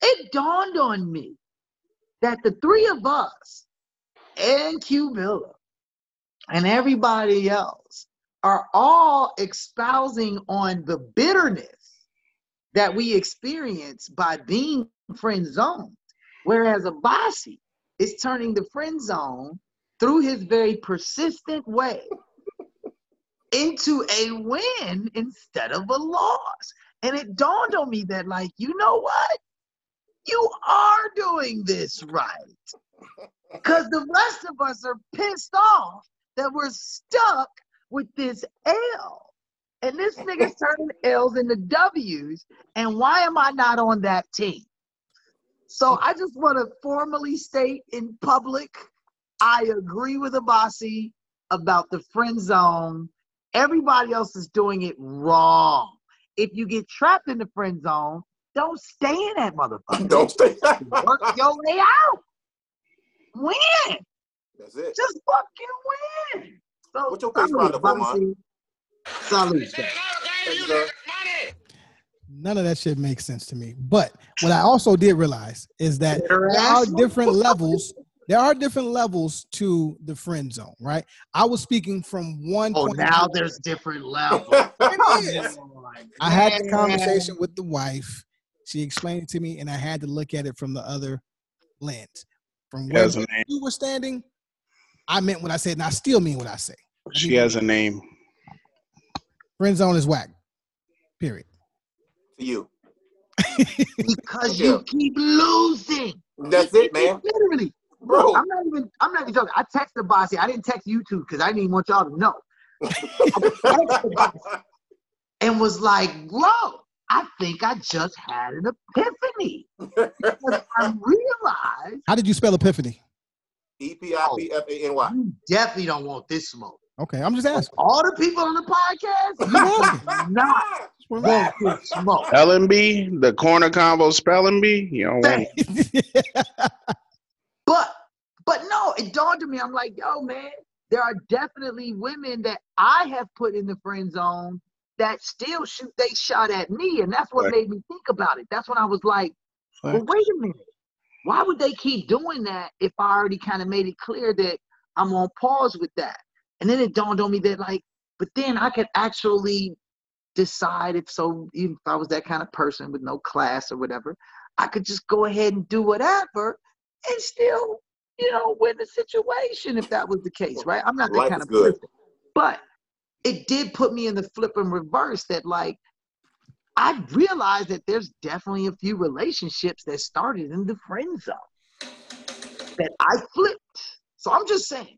It dawned on me that the three of us and Q Miller and everybody else are all espousing on the bitterness that we experience by being friend zoned. Whereas Abasi is turning the friend zone through his very persistent way [laughs] into a win instead of a loss. And it dawned on me that, like, you know what? You are doing this right. [laughs] Because the rest of us are pissed off that we're stuck with this L. And this nigga's [laughs] turning L's into W's. And why am I not on that team? So I just want to formally state in public I agree with Abasi about the friend zone. Everybody else is doing it wrong. If you get trapped in the friend zone, don't stay in that motherfucker. Don't stay. [laughs] Work your way out. Win. That's it. Just fucking win. So, What's your face salute, round up for, man? Abasi. Salute, sir. Thank you, sir. None of that shit makes sense to me. But what I also did realize is that there are different levels. There are different levels to the friend zone, right? I was speaking from one Oh, point now view. there's different levels. [laughs] It is. Oh, I had the conversation with the wife. She explained it to me, and I had to look at it from the other lens. From where has a name. you were standing, I meant what I said, and I still mean what I say. She has a name. Friend zone is whack. Period. To you. [laughs] Because you keep losing. That's it, man. Literally. Bro. I'm not even I'm not even joking. I texted the Bossy. I didn't text you two because I didn't even want y'all to know. [laughs] I texted Bossy and was like, bro, I think I just had an epiphany. Because I [laughs] realized How did you spell epiphany? E P I P F A N Y. you definitely don't want this smoke. Okay, I'm just asking. All the people on the podcast, you not want this smoke. LMB, the Corner Convo spelling bee. You know, Bang. [laughs] But but no, it dawned on me. I'm like, yo, man, there are definitely women that I have put in the friend zone that still shoot they shot at me. And that's what Right. made me think about it. That's when I was like, well, wait a minute. Why would they keep doing that if I already kind of made it clear that I'm on pause with that? And then it dawned on me that like, but then I could actually decide if so even if I was that kind of person with no class or whatever, I could just go ahead and do whatever and still, you know, win the situation if that was the case, right? I'm not that Life kind of good. person. But it did put me in the flip and reverse that like I realized that there's definitely a few relationships that started in the friend zone that I flipped. So I'm just saying,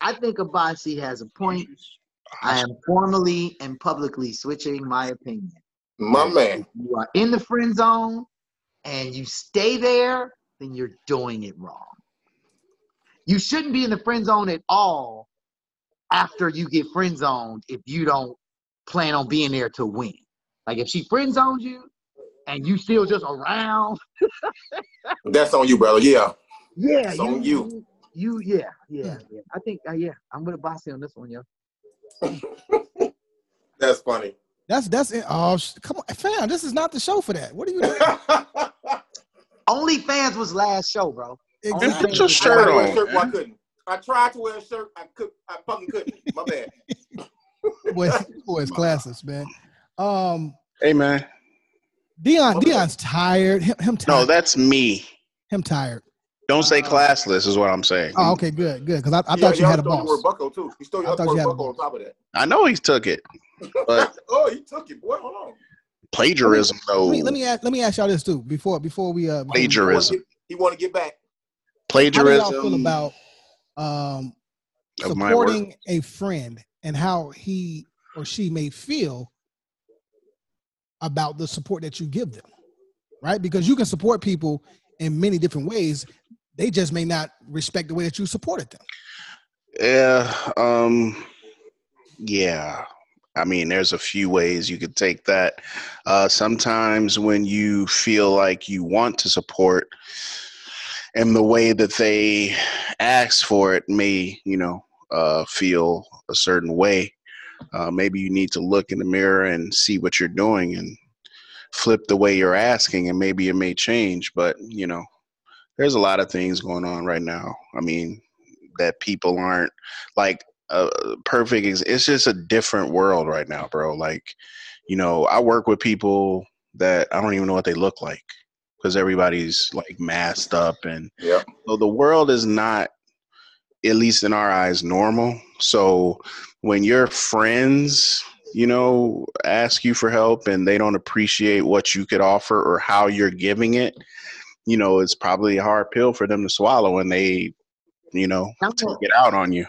I think Abasi has a point. I am formally and publicly switching my opinion. My man. You are in the friend zone and you stay there, then you're doing it wrong. You shouldn't be in the friend zone at all after you get friend zoned if you don't plan on being there to win. Like if she friend zones you and you still just around, [laughs] That's on you, brother. Yeah. yeah, It's you, on you. you, yeah, yeah, yeah. I think, uh, yeah, I'm with Abasi on this one, yo. That's funny. That's that's it. Oh, sh- come on, fam. This is not the show for that. What are you doing? [laughs] Only fans was last show, bro. Exactly. OnlyFans Put your was shirt I tried to wear a on. shirt, but I couldn't. I tried to wear a shirt. I could. I fucking couldn't. My bad. Boy, boy, it's classes, man. Um, Hey man. Dion, Dion's tired. Him, him tired. No, that's me. him tired. Don't say classless is what I'm saying. Oh, okay, good, good. Because I, I Yeah, thought you had a stole the word boss. bucko too. He stole I your thought word you had a bucko on top of that. I know he took it. But [laughs] oh, he took it, boy. Hold on. plagiarism though. Let me let me ask, let me ask y'all this too before before we uh Plagiarism. He want to get back. Plagiarism. How do y'all feel Plagiarism about um of my work. supporting a friend and how he or she may feel about the support that you give them, right? Because you can support people in many different ways. They just may not respect the way that you supported them. Yeah. Um yeah. I mean, there's a few ways you could take that. Uh, sometimes when you feel like you want to support and the way that they ask for it may, you know, uh, feel a certain way, uh, maybe you need to look in the mirror and see what you're doing and flip the way you're asking, and maybe it may change. But, you know, there's a lot of things going on right now. I mean, that people aren't like a perfect ex- it's just a different world right now bro like you know i work with people that i don't even know what they look like because everybody's like masked up and Yeah. so the world is not at least in our eyes normal so when your friends you know ask you for help and they don't appreciate what you could offer or how you're giving it you know it's probably a hard pill for them to swallow and they you know I'm take gonna- it out on you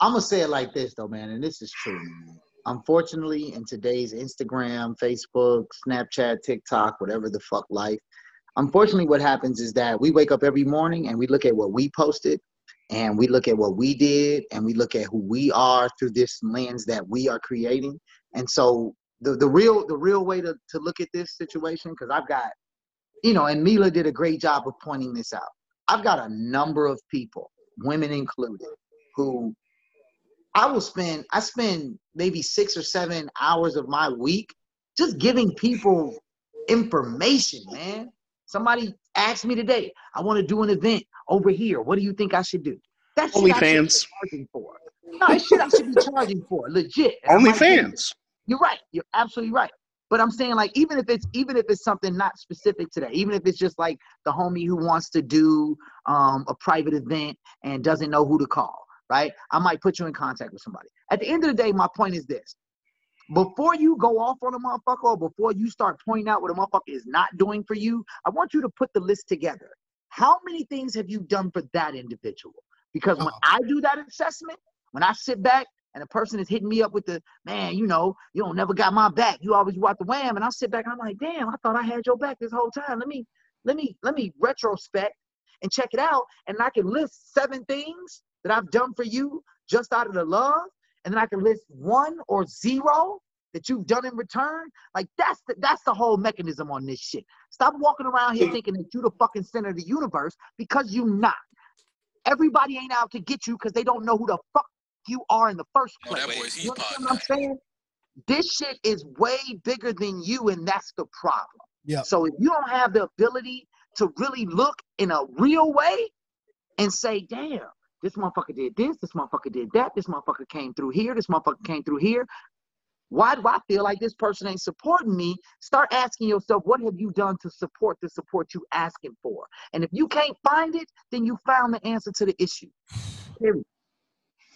I'm gonna say it like this though, man, and this is true. Man. Unfortunately, in today's Instagram, Facebook, Snapchat, TikTok, whatever the fuck life, unfortunately, what happens is that we wake up every morning and we look at what we posted, and we look at what we did, and we look at who we are through this lens that we are creating. And so, the the real the real way to to look at this situation, because I've got, you know, and Mila did a great job of pointing this out. I've got a number of people, women included, who I will spend I spend maybe six or seven hours of my week just giving people information, man. Somebody asked me today, I want to do an event over here. What do you think I should do? That's should be charging for. No, it's shit I should be charging for, legit. I might do You're right. You're absolutely right. But I'm saying like even if it's even if it's something not specific to that, even if it's just like the homie who wants to do um, a private event and doesn't know who to call, right? I might put you in contact with somebody. At the end of the day, my point is this: before you go off on a motherfucker or before you start pointing out what a motherfucker is not doing for you, I want you to put the list together. How many things have you done for that individual? Because when I do that assessment, when I sit back and a person is hitting me up with the man, you know, you don't never got my back. You always want the wham, and I sit back and I'm like, damn, I thought I had your back this whole time. Let me, let me, let me retrospect and check it out, and I can list seven things that I've done for you just out of the love, and then I can list one or zero that you've done in return. Like that's the that's the whole mechanism on this shit. Stop walking around here thinking that you the fucking center of the universe because you not. Everybody ain't out to get you because they don't know who the fuck you are in the first place. you understand what I'm saying? This shit is way bigger than you, and that's the problem. Yeah. So if you don't have the ability to really look in a real way and say, damn, this motherfucker did this, this motherfucker did that, this motherfucker came through here, this motherfucker came through here. Why do I feel like this person ain't supporting me? Start asking yourself, what have you done to support the support you asking for? And if you can't find it, then you found the answer to the issue. Period.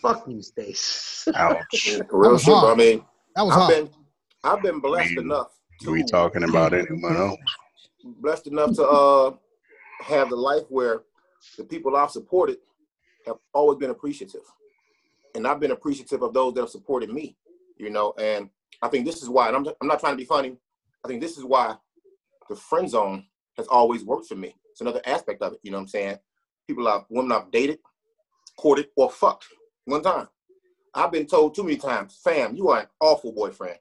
Fuck you, Stace. Ouch. [laughs] Real shit, bro. I mean, That was I've hard. been I've been blessed enough Are we talking about anyone else? blessed enough to uh have the life where the people I've supported have always been appreciative. And I've been appreciative of those that have supported me, you know, and I think this is why, and I'm, I'm not trying to be funny, I think this is why the friend zone has always worked for me. It's another aspect of it. You know what I'm saying? People I've women I've dated, courted, or fucked one time. I've been told too many times, fam, you are an awful boyfriend.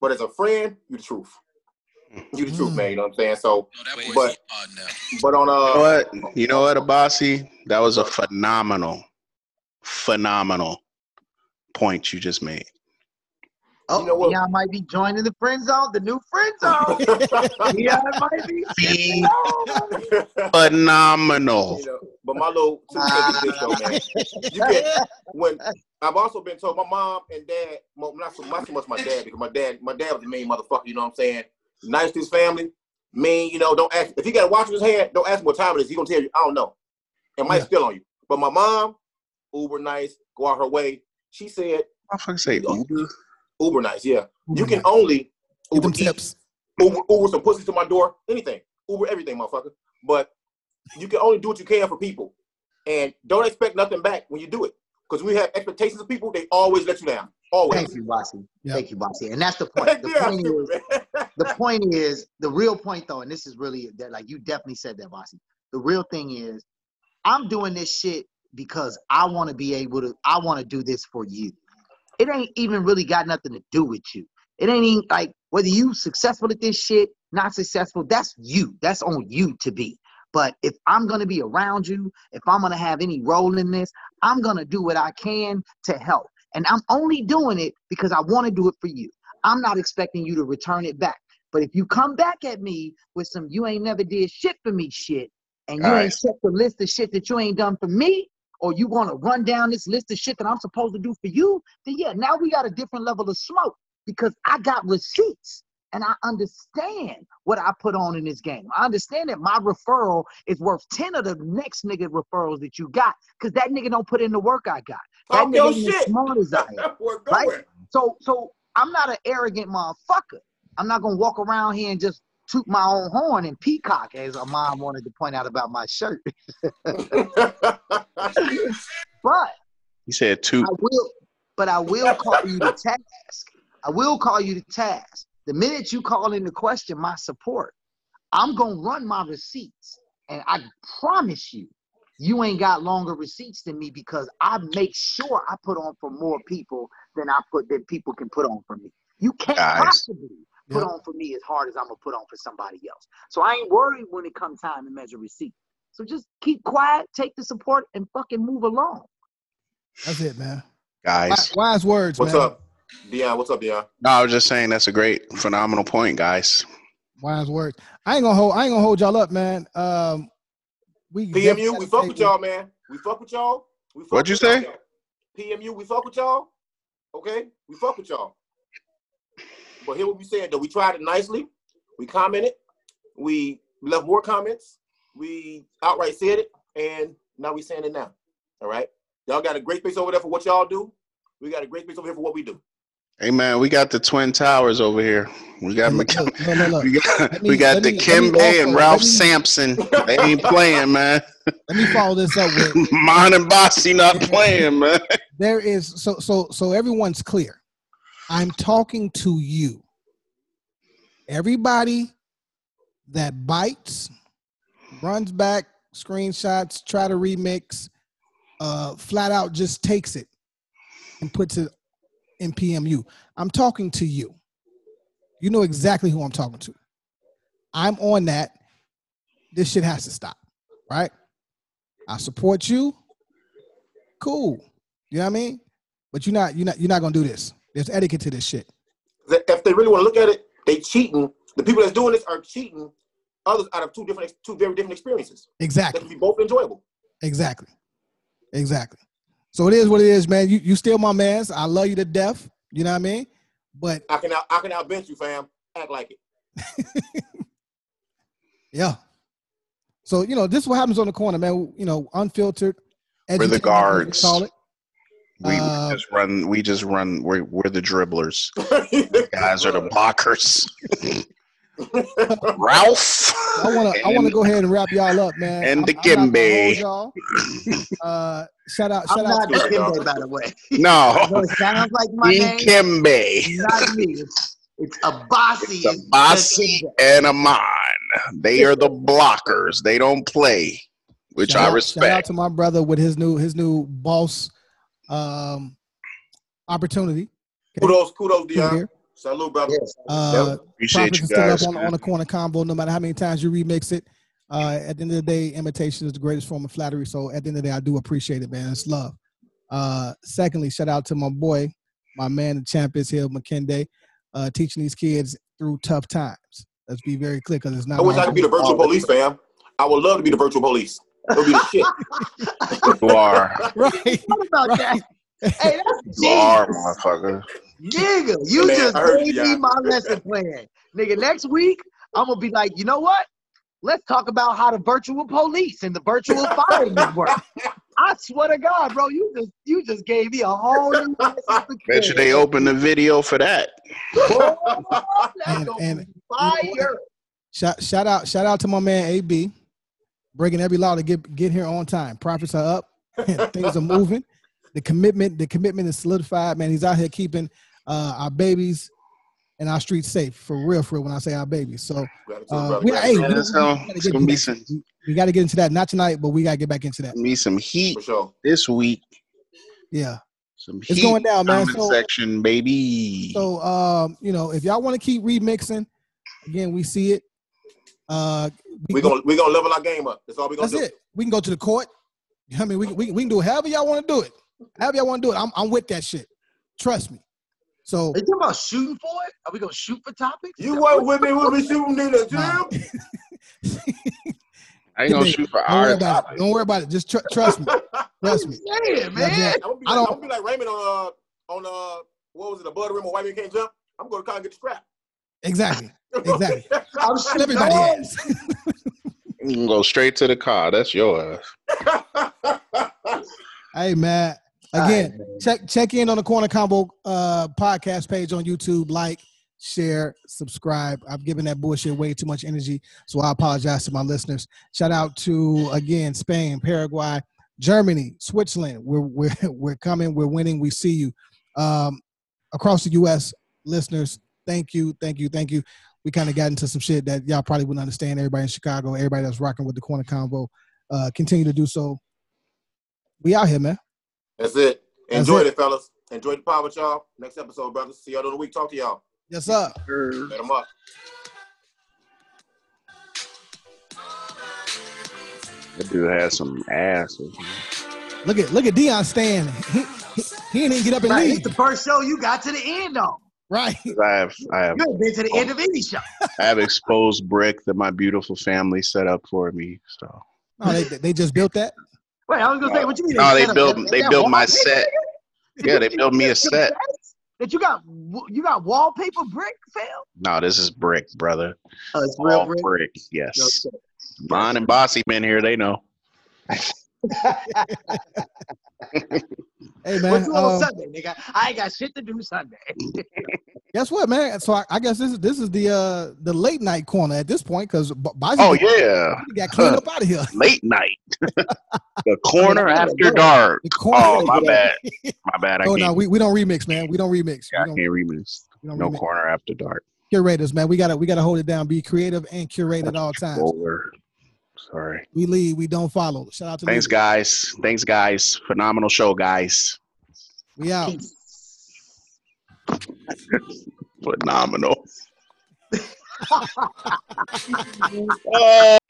But as a friend, you the truth. You the truth, man. You know what I'm saying? So, but but on You know uh, what? You know what, Abasi? That was a phenomenal, phenomenal point you just made. Oh, You know what? Dion might be joining the friend zone, the new friend zone. [laughs] Dion might be. [laughs] Phenomenal. you know, but my little two cents is this though, man. You can [laughs] when I've also been told my mom and dad, well, not so, not so much my dad because my dad, my dad was a mean motherfucker. You know what I'm saying? Nice to his family, mean. You know, don't ask if he got a watch in his hand. Don't ask him what time it is. He gonna tell you, I don't know. It might Yeah. spill on you. But my mom, uber nice, go out her way. She said, Motherfucker say Uber. Uber nice, yeah. You can nice. only Get Uber them tips. Uber, Uber some pussy to my door, anything. Uber everything, motherfucker. But you can only do what you can for people. And don't expect nothing back when you do it. Because we have expectations of people, they always let you down. Always. Thank you, Bossy. Yeah. Thank you, Bossy. And that's the [laughs] point. The yeah, point is, [laughs] the point is, the real point though, and this is really that like you definitely said that, Bossy. The real thing is, I'm doing this shit because I want to be able to. I want to do this for you. It ain't even really got nothing to do with you. It ain't even like whether you successful at this shit, not successful. That's you. That's on you to be. But if I'm gonna be around you, if I'm gonna have any role in this, I'm gonna do what I can to help. And I'm only doing it because I want to do it for you. I'm not expecting you to return it back. But if you come back at me with some you ain't never did shit for me shit, and you ain't checked the list of shit that you ain't done for me, or you want to run down this list of shit that I'm supposed to do for you, then yeah, now we got a different level of smoke because I got receipts and I understand what I put on in this game. I understand that my referral is worth 10 of the next nigga referrals that you got because that nigga don't put in the work I got. That Talk nigga ain't as smart as I am. Right? So so I'm not an arrogant motherfucker. I'm not gonna walk around here and just toot my own horn and peacock, as a mom wanted to point out about my shirt. [laughs] But He said two. I will, but I will call you to task. I will call you to task. The minute you call into question my support, I'm gonna run my receipts, and I promise you, you ain't got longer receipts than me because I make sure I put on for more people than I put that people can put on for me. You can't Guys. possibly put Yep. on for me as hard as I'm gonna put on for somebody else. So I ain't worried when it comes time to measure receipts. So just keep quiet, take the support, and fucking move along. That's it, man. Guys. Wise, wise words, What's man. up, Dion? What's up, Dion? No, I was just saying that's a great, phenomenal point, guys. Wise words. I ain't gonna hold. I ain't gonna hold y'all up, man. Um, we PMU, we fuck with y'all, man. We fuck with y'all. We fuck What'd you with say? y'all. PMU, we fuck with y'all. Okay, we fuck with y'all. But here what we said though, we tried it nicely. We commented. We left more comments. We outright said it, and now we saying it now. All right, y'all got a great space over there for what y'all do. We got a great space over here for what we do. Hey man, we got the twin towers over here. We got Look, Mc- look, look, look, look. [laughs] we got me- we got the me- Kimbe and Ralph me- Sampson. [laughs] They ain't playing, man. Let me follow this up with [laughs] Mon and Bossy not playing, man. there is so so so everyone's clear. I'm talking to you. Everybody that bites, runs back, screenshots, try to remix, uh, flat out just takes it and puts it in PMU. I'm talking to you. You know exactly who I'm talking to. I'm on that. This shit has to stop, right? I support you. Cool. You know what I mean? But you're not you're not you're not gonna do this. There's etiquette to this shit. If they really want to look at it, they cheating. The people that's doing this are cheating others out of two different, two very different experiences. That Exactly. can be both enjoyable. Exactly. Exactly. So it is what it is, man. You you still my man's. I love you to death. You know what I mean? But I can out, I can outbench you, fam. Act like it. [laughs] yeah. So you know, this is what happens on the corner, man. You know, unfiltered. We're the edutainment, as we guards. Call it. We, Uh, we just run. We just run. We're we're the dribblers. [laughs] You guys are the blockers. [laughs] Ralph. I want to I want to go ahead and wrap y'all up, man. and I'm- the I'm Kimbe. hold y'all. Uh, shout out, I'm shout not out. the To, Kimbe, by the way. No, Although it sounds like my name. Kimbe. Not me. It's, it's a bossy. It's a bossy and a mon. They are the blockers. They don't play, which Shout I out- Shout out respect. to my brother with his new his new boss um opportunity. Kudos, kudos, Here. Dion. Salute, brother. Uh, Appreciate Profits you is still up on, on the corner convo, no matter how many times you remix it. Uh, at the end of the day, imitation is the greatest form of flattery. So at the end of the day, I do appreciate it, man. It's love. Uh, secondly, shout out to my boy, my man, the champ is here, McKenday, uh, teaching these kids through tough times. Let's be very clear because it's not. I wish I could be the virtual police, fam. I would love to be the virtual police. It would be the shit. [laughs] You are. right. What about that? Hey, that's [laughs] You are, motherfucker. Nigga, you Man, just gave me yeah. my lesson plan. Nigga, next week, I'm gonna be like, you know what? Let's talk about how the virtual police and the virtual [laughs] firemen work. I swear to God, bro, you just you just gave me a whole new lesson to Bet you they open the video for that. Boy, that's And- gonna and- be fire. Shout, shout out, shout out to my man AB, breaking every law to get get here on time. Profits are up, [laughs] things are moving. The commitment, the commitment is solidified. Man, he's out here keeping uh, our babies and our streets safe for real, for real. When I say our babies, so uh, brother. we, hey, Man, we, it's gotta get into some, that. we got to get into that. Not tonight, but we got to get back into that. be some heat For sure. this week. Yeah. Some It's heat going down, man. So- section, baby. So, um, you know, if y'all want to keep remixing, again, we see it. Uh, we, We're gonna we gonna level our game up. That's all we're gonna That's do. it. We can go to the court. I mean, we, we, we can do it however y'all want to do it. However y'all want to do it. I'm, I'm with that shit. Trust me. So, Are you talking about shooting for it? Are we gonna shoot for topics? You weren't with me when we shooting in the gym. [laughs] I ain't gonna shoot for don't worry our about topic. it. Don't worry about it. Just tr- trust me. [laughs] Trust me. Yeah, man. Yeah, I'm gonna be I like, don't- be like Raymond on uh on uh what was it, the blood rim where white man can't jump? I'm gonna come and get the strap. Exactly. [laughs] Exactly. I'm Let everybody all- ass. [laughs] You can go straight to the car. That's yours. [laughs] hey, man. Again, check check in on the Corner Convo uh, podcast page on YouTube. Like, share, subscribe. I've given that bullshit way too much energy, so I apologize to my listeners. Shout out to again Spain, Paraguay, Germany, Switzerland. We're we're we're coming. We're winning. We see you um, across the U.S. Listeners, thank you, thank you, thank you. We kind of got into some shit that y'all probably wouldn't understand. Everybody in Chicago, everybody that's rocking with the Corner Convo, uh, continue to do so. We out here, man. That's it. That's it. it. fellas. Enjoy the power with y'all. Next episode, brothers. See y'all in the week. Talk to y'all. Yes, sir. Let them up. That dude has some ass. Look at look at Dion Stan. He, he, he didn't even get up and Right, leave. it's the first show you got to the end on. Right. I have, I have, You ain't been to the end of any show. [laughs] I have exposed brick that my beautiful family set up for me. So No, they they just built that. Wait, I was gonna say, what you mean? no, they set built, that- they built my wallpaper, set. Yeah, they built me a set. That you got, you got wallpaper brick, fam? No, this is brick, brother. Oh, it's All real brick. brick. Yes. Okay. And Bossy been here. They know. Hey man, What man, you on um, Sunday, nigga? I ain't got shit to do Sunday. [laughs] guess what, man? So I, I guess this is this is the uh the late night corner at this point because Oh yeah, got cleaned up out of here. late night. [laughs] the corner after dark. The corner. Oh my bad, [laughs] my bad. I Oh no, we, we don't remix, man. We don't remix. I We can't remix. don't, we don't No remix. corner after dark. Curators, man. We gotta we gotta hold it down. Be creative and curate at all times. Over. Sorry. We lead, we don't follow. Shout out to Thanks, leaders. guys. Thanks, guys. Phenomenal show, guys. We out. [laughs] Phenomenal. oh. [laughs]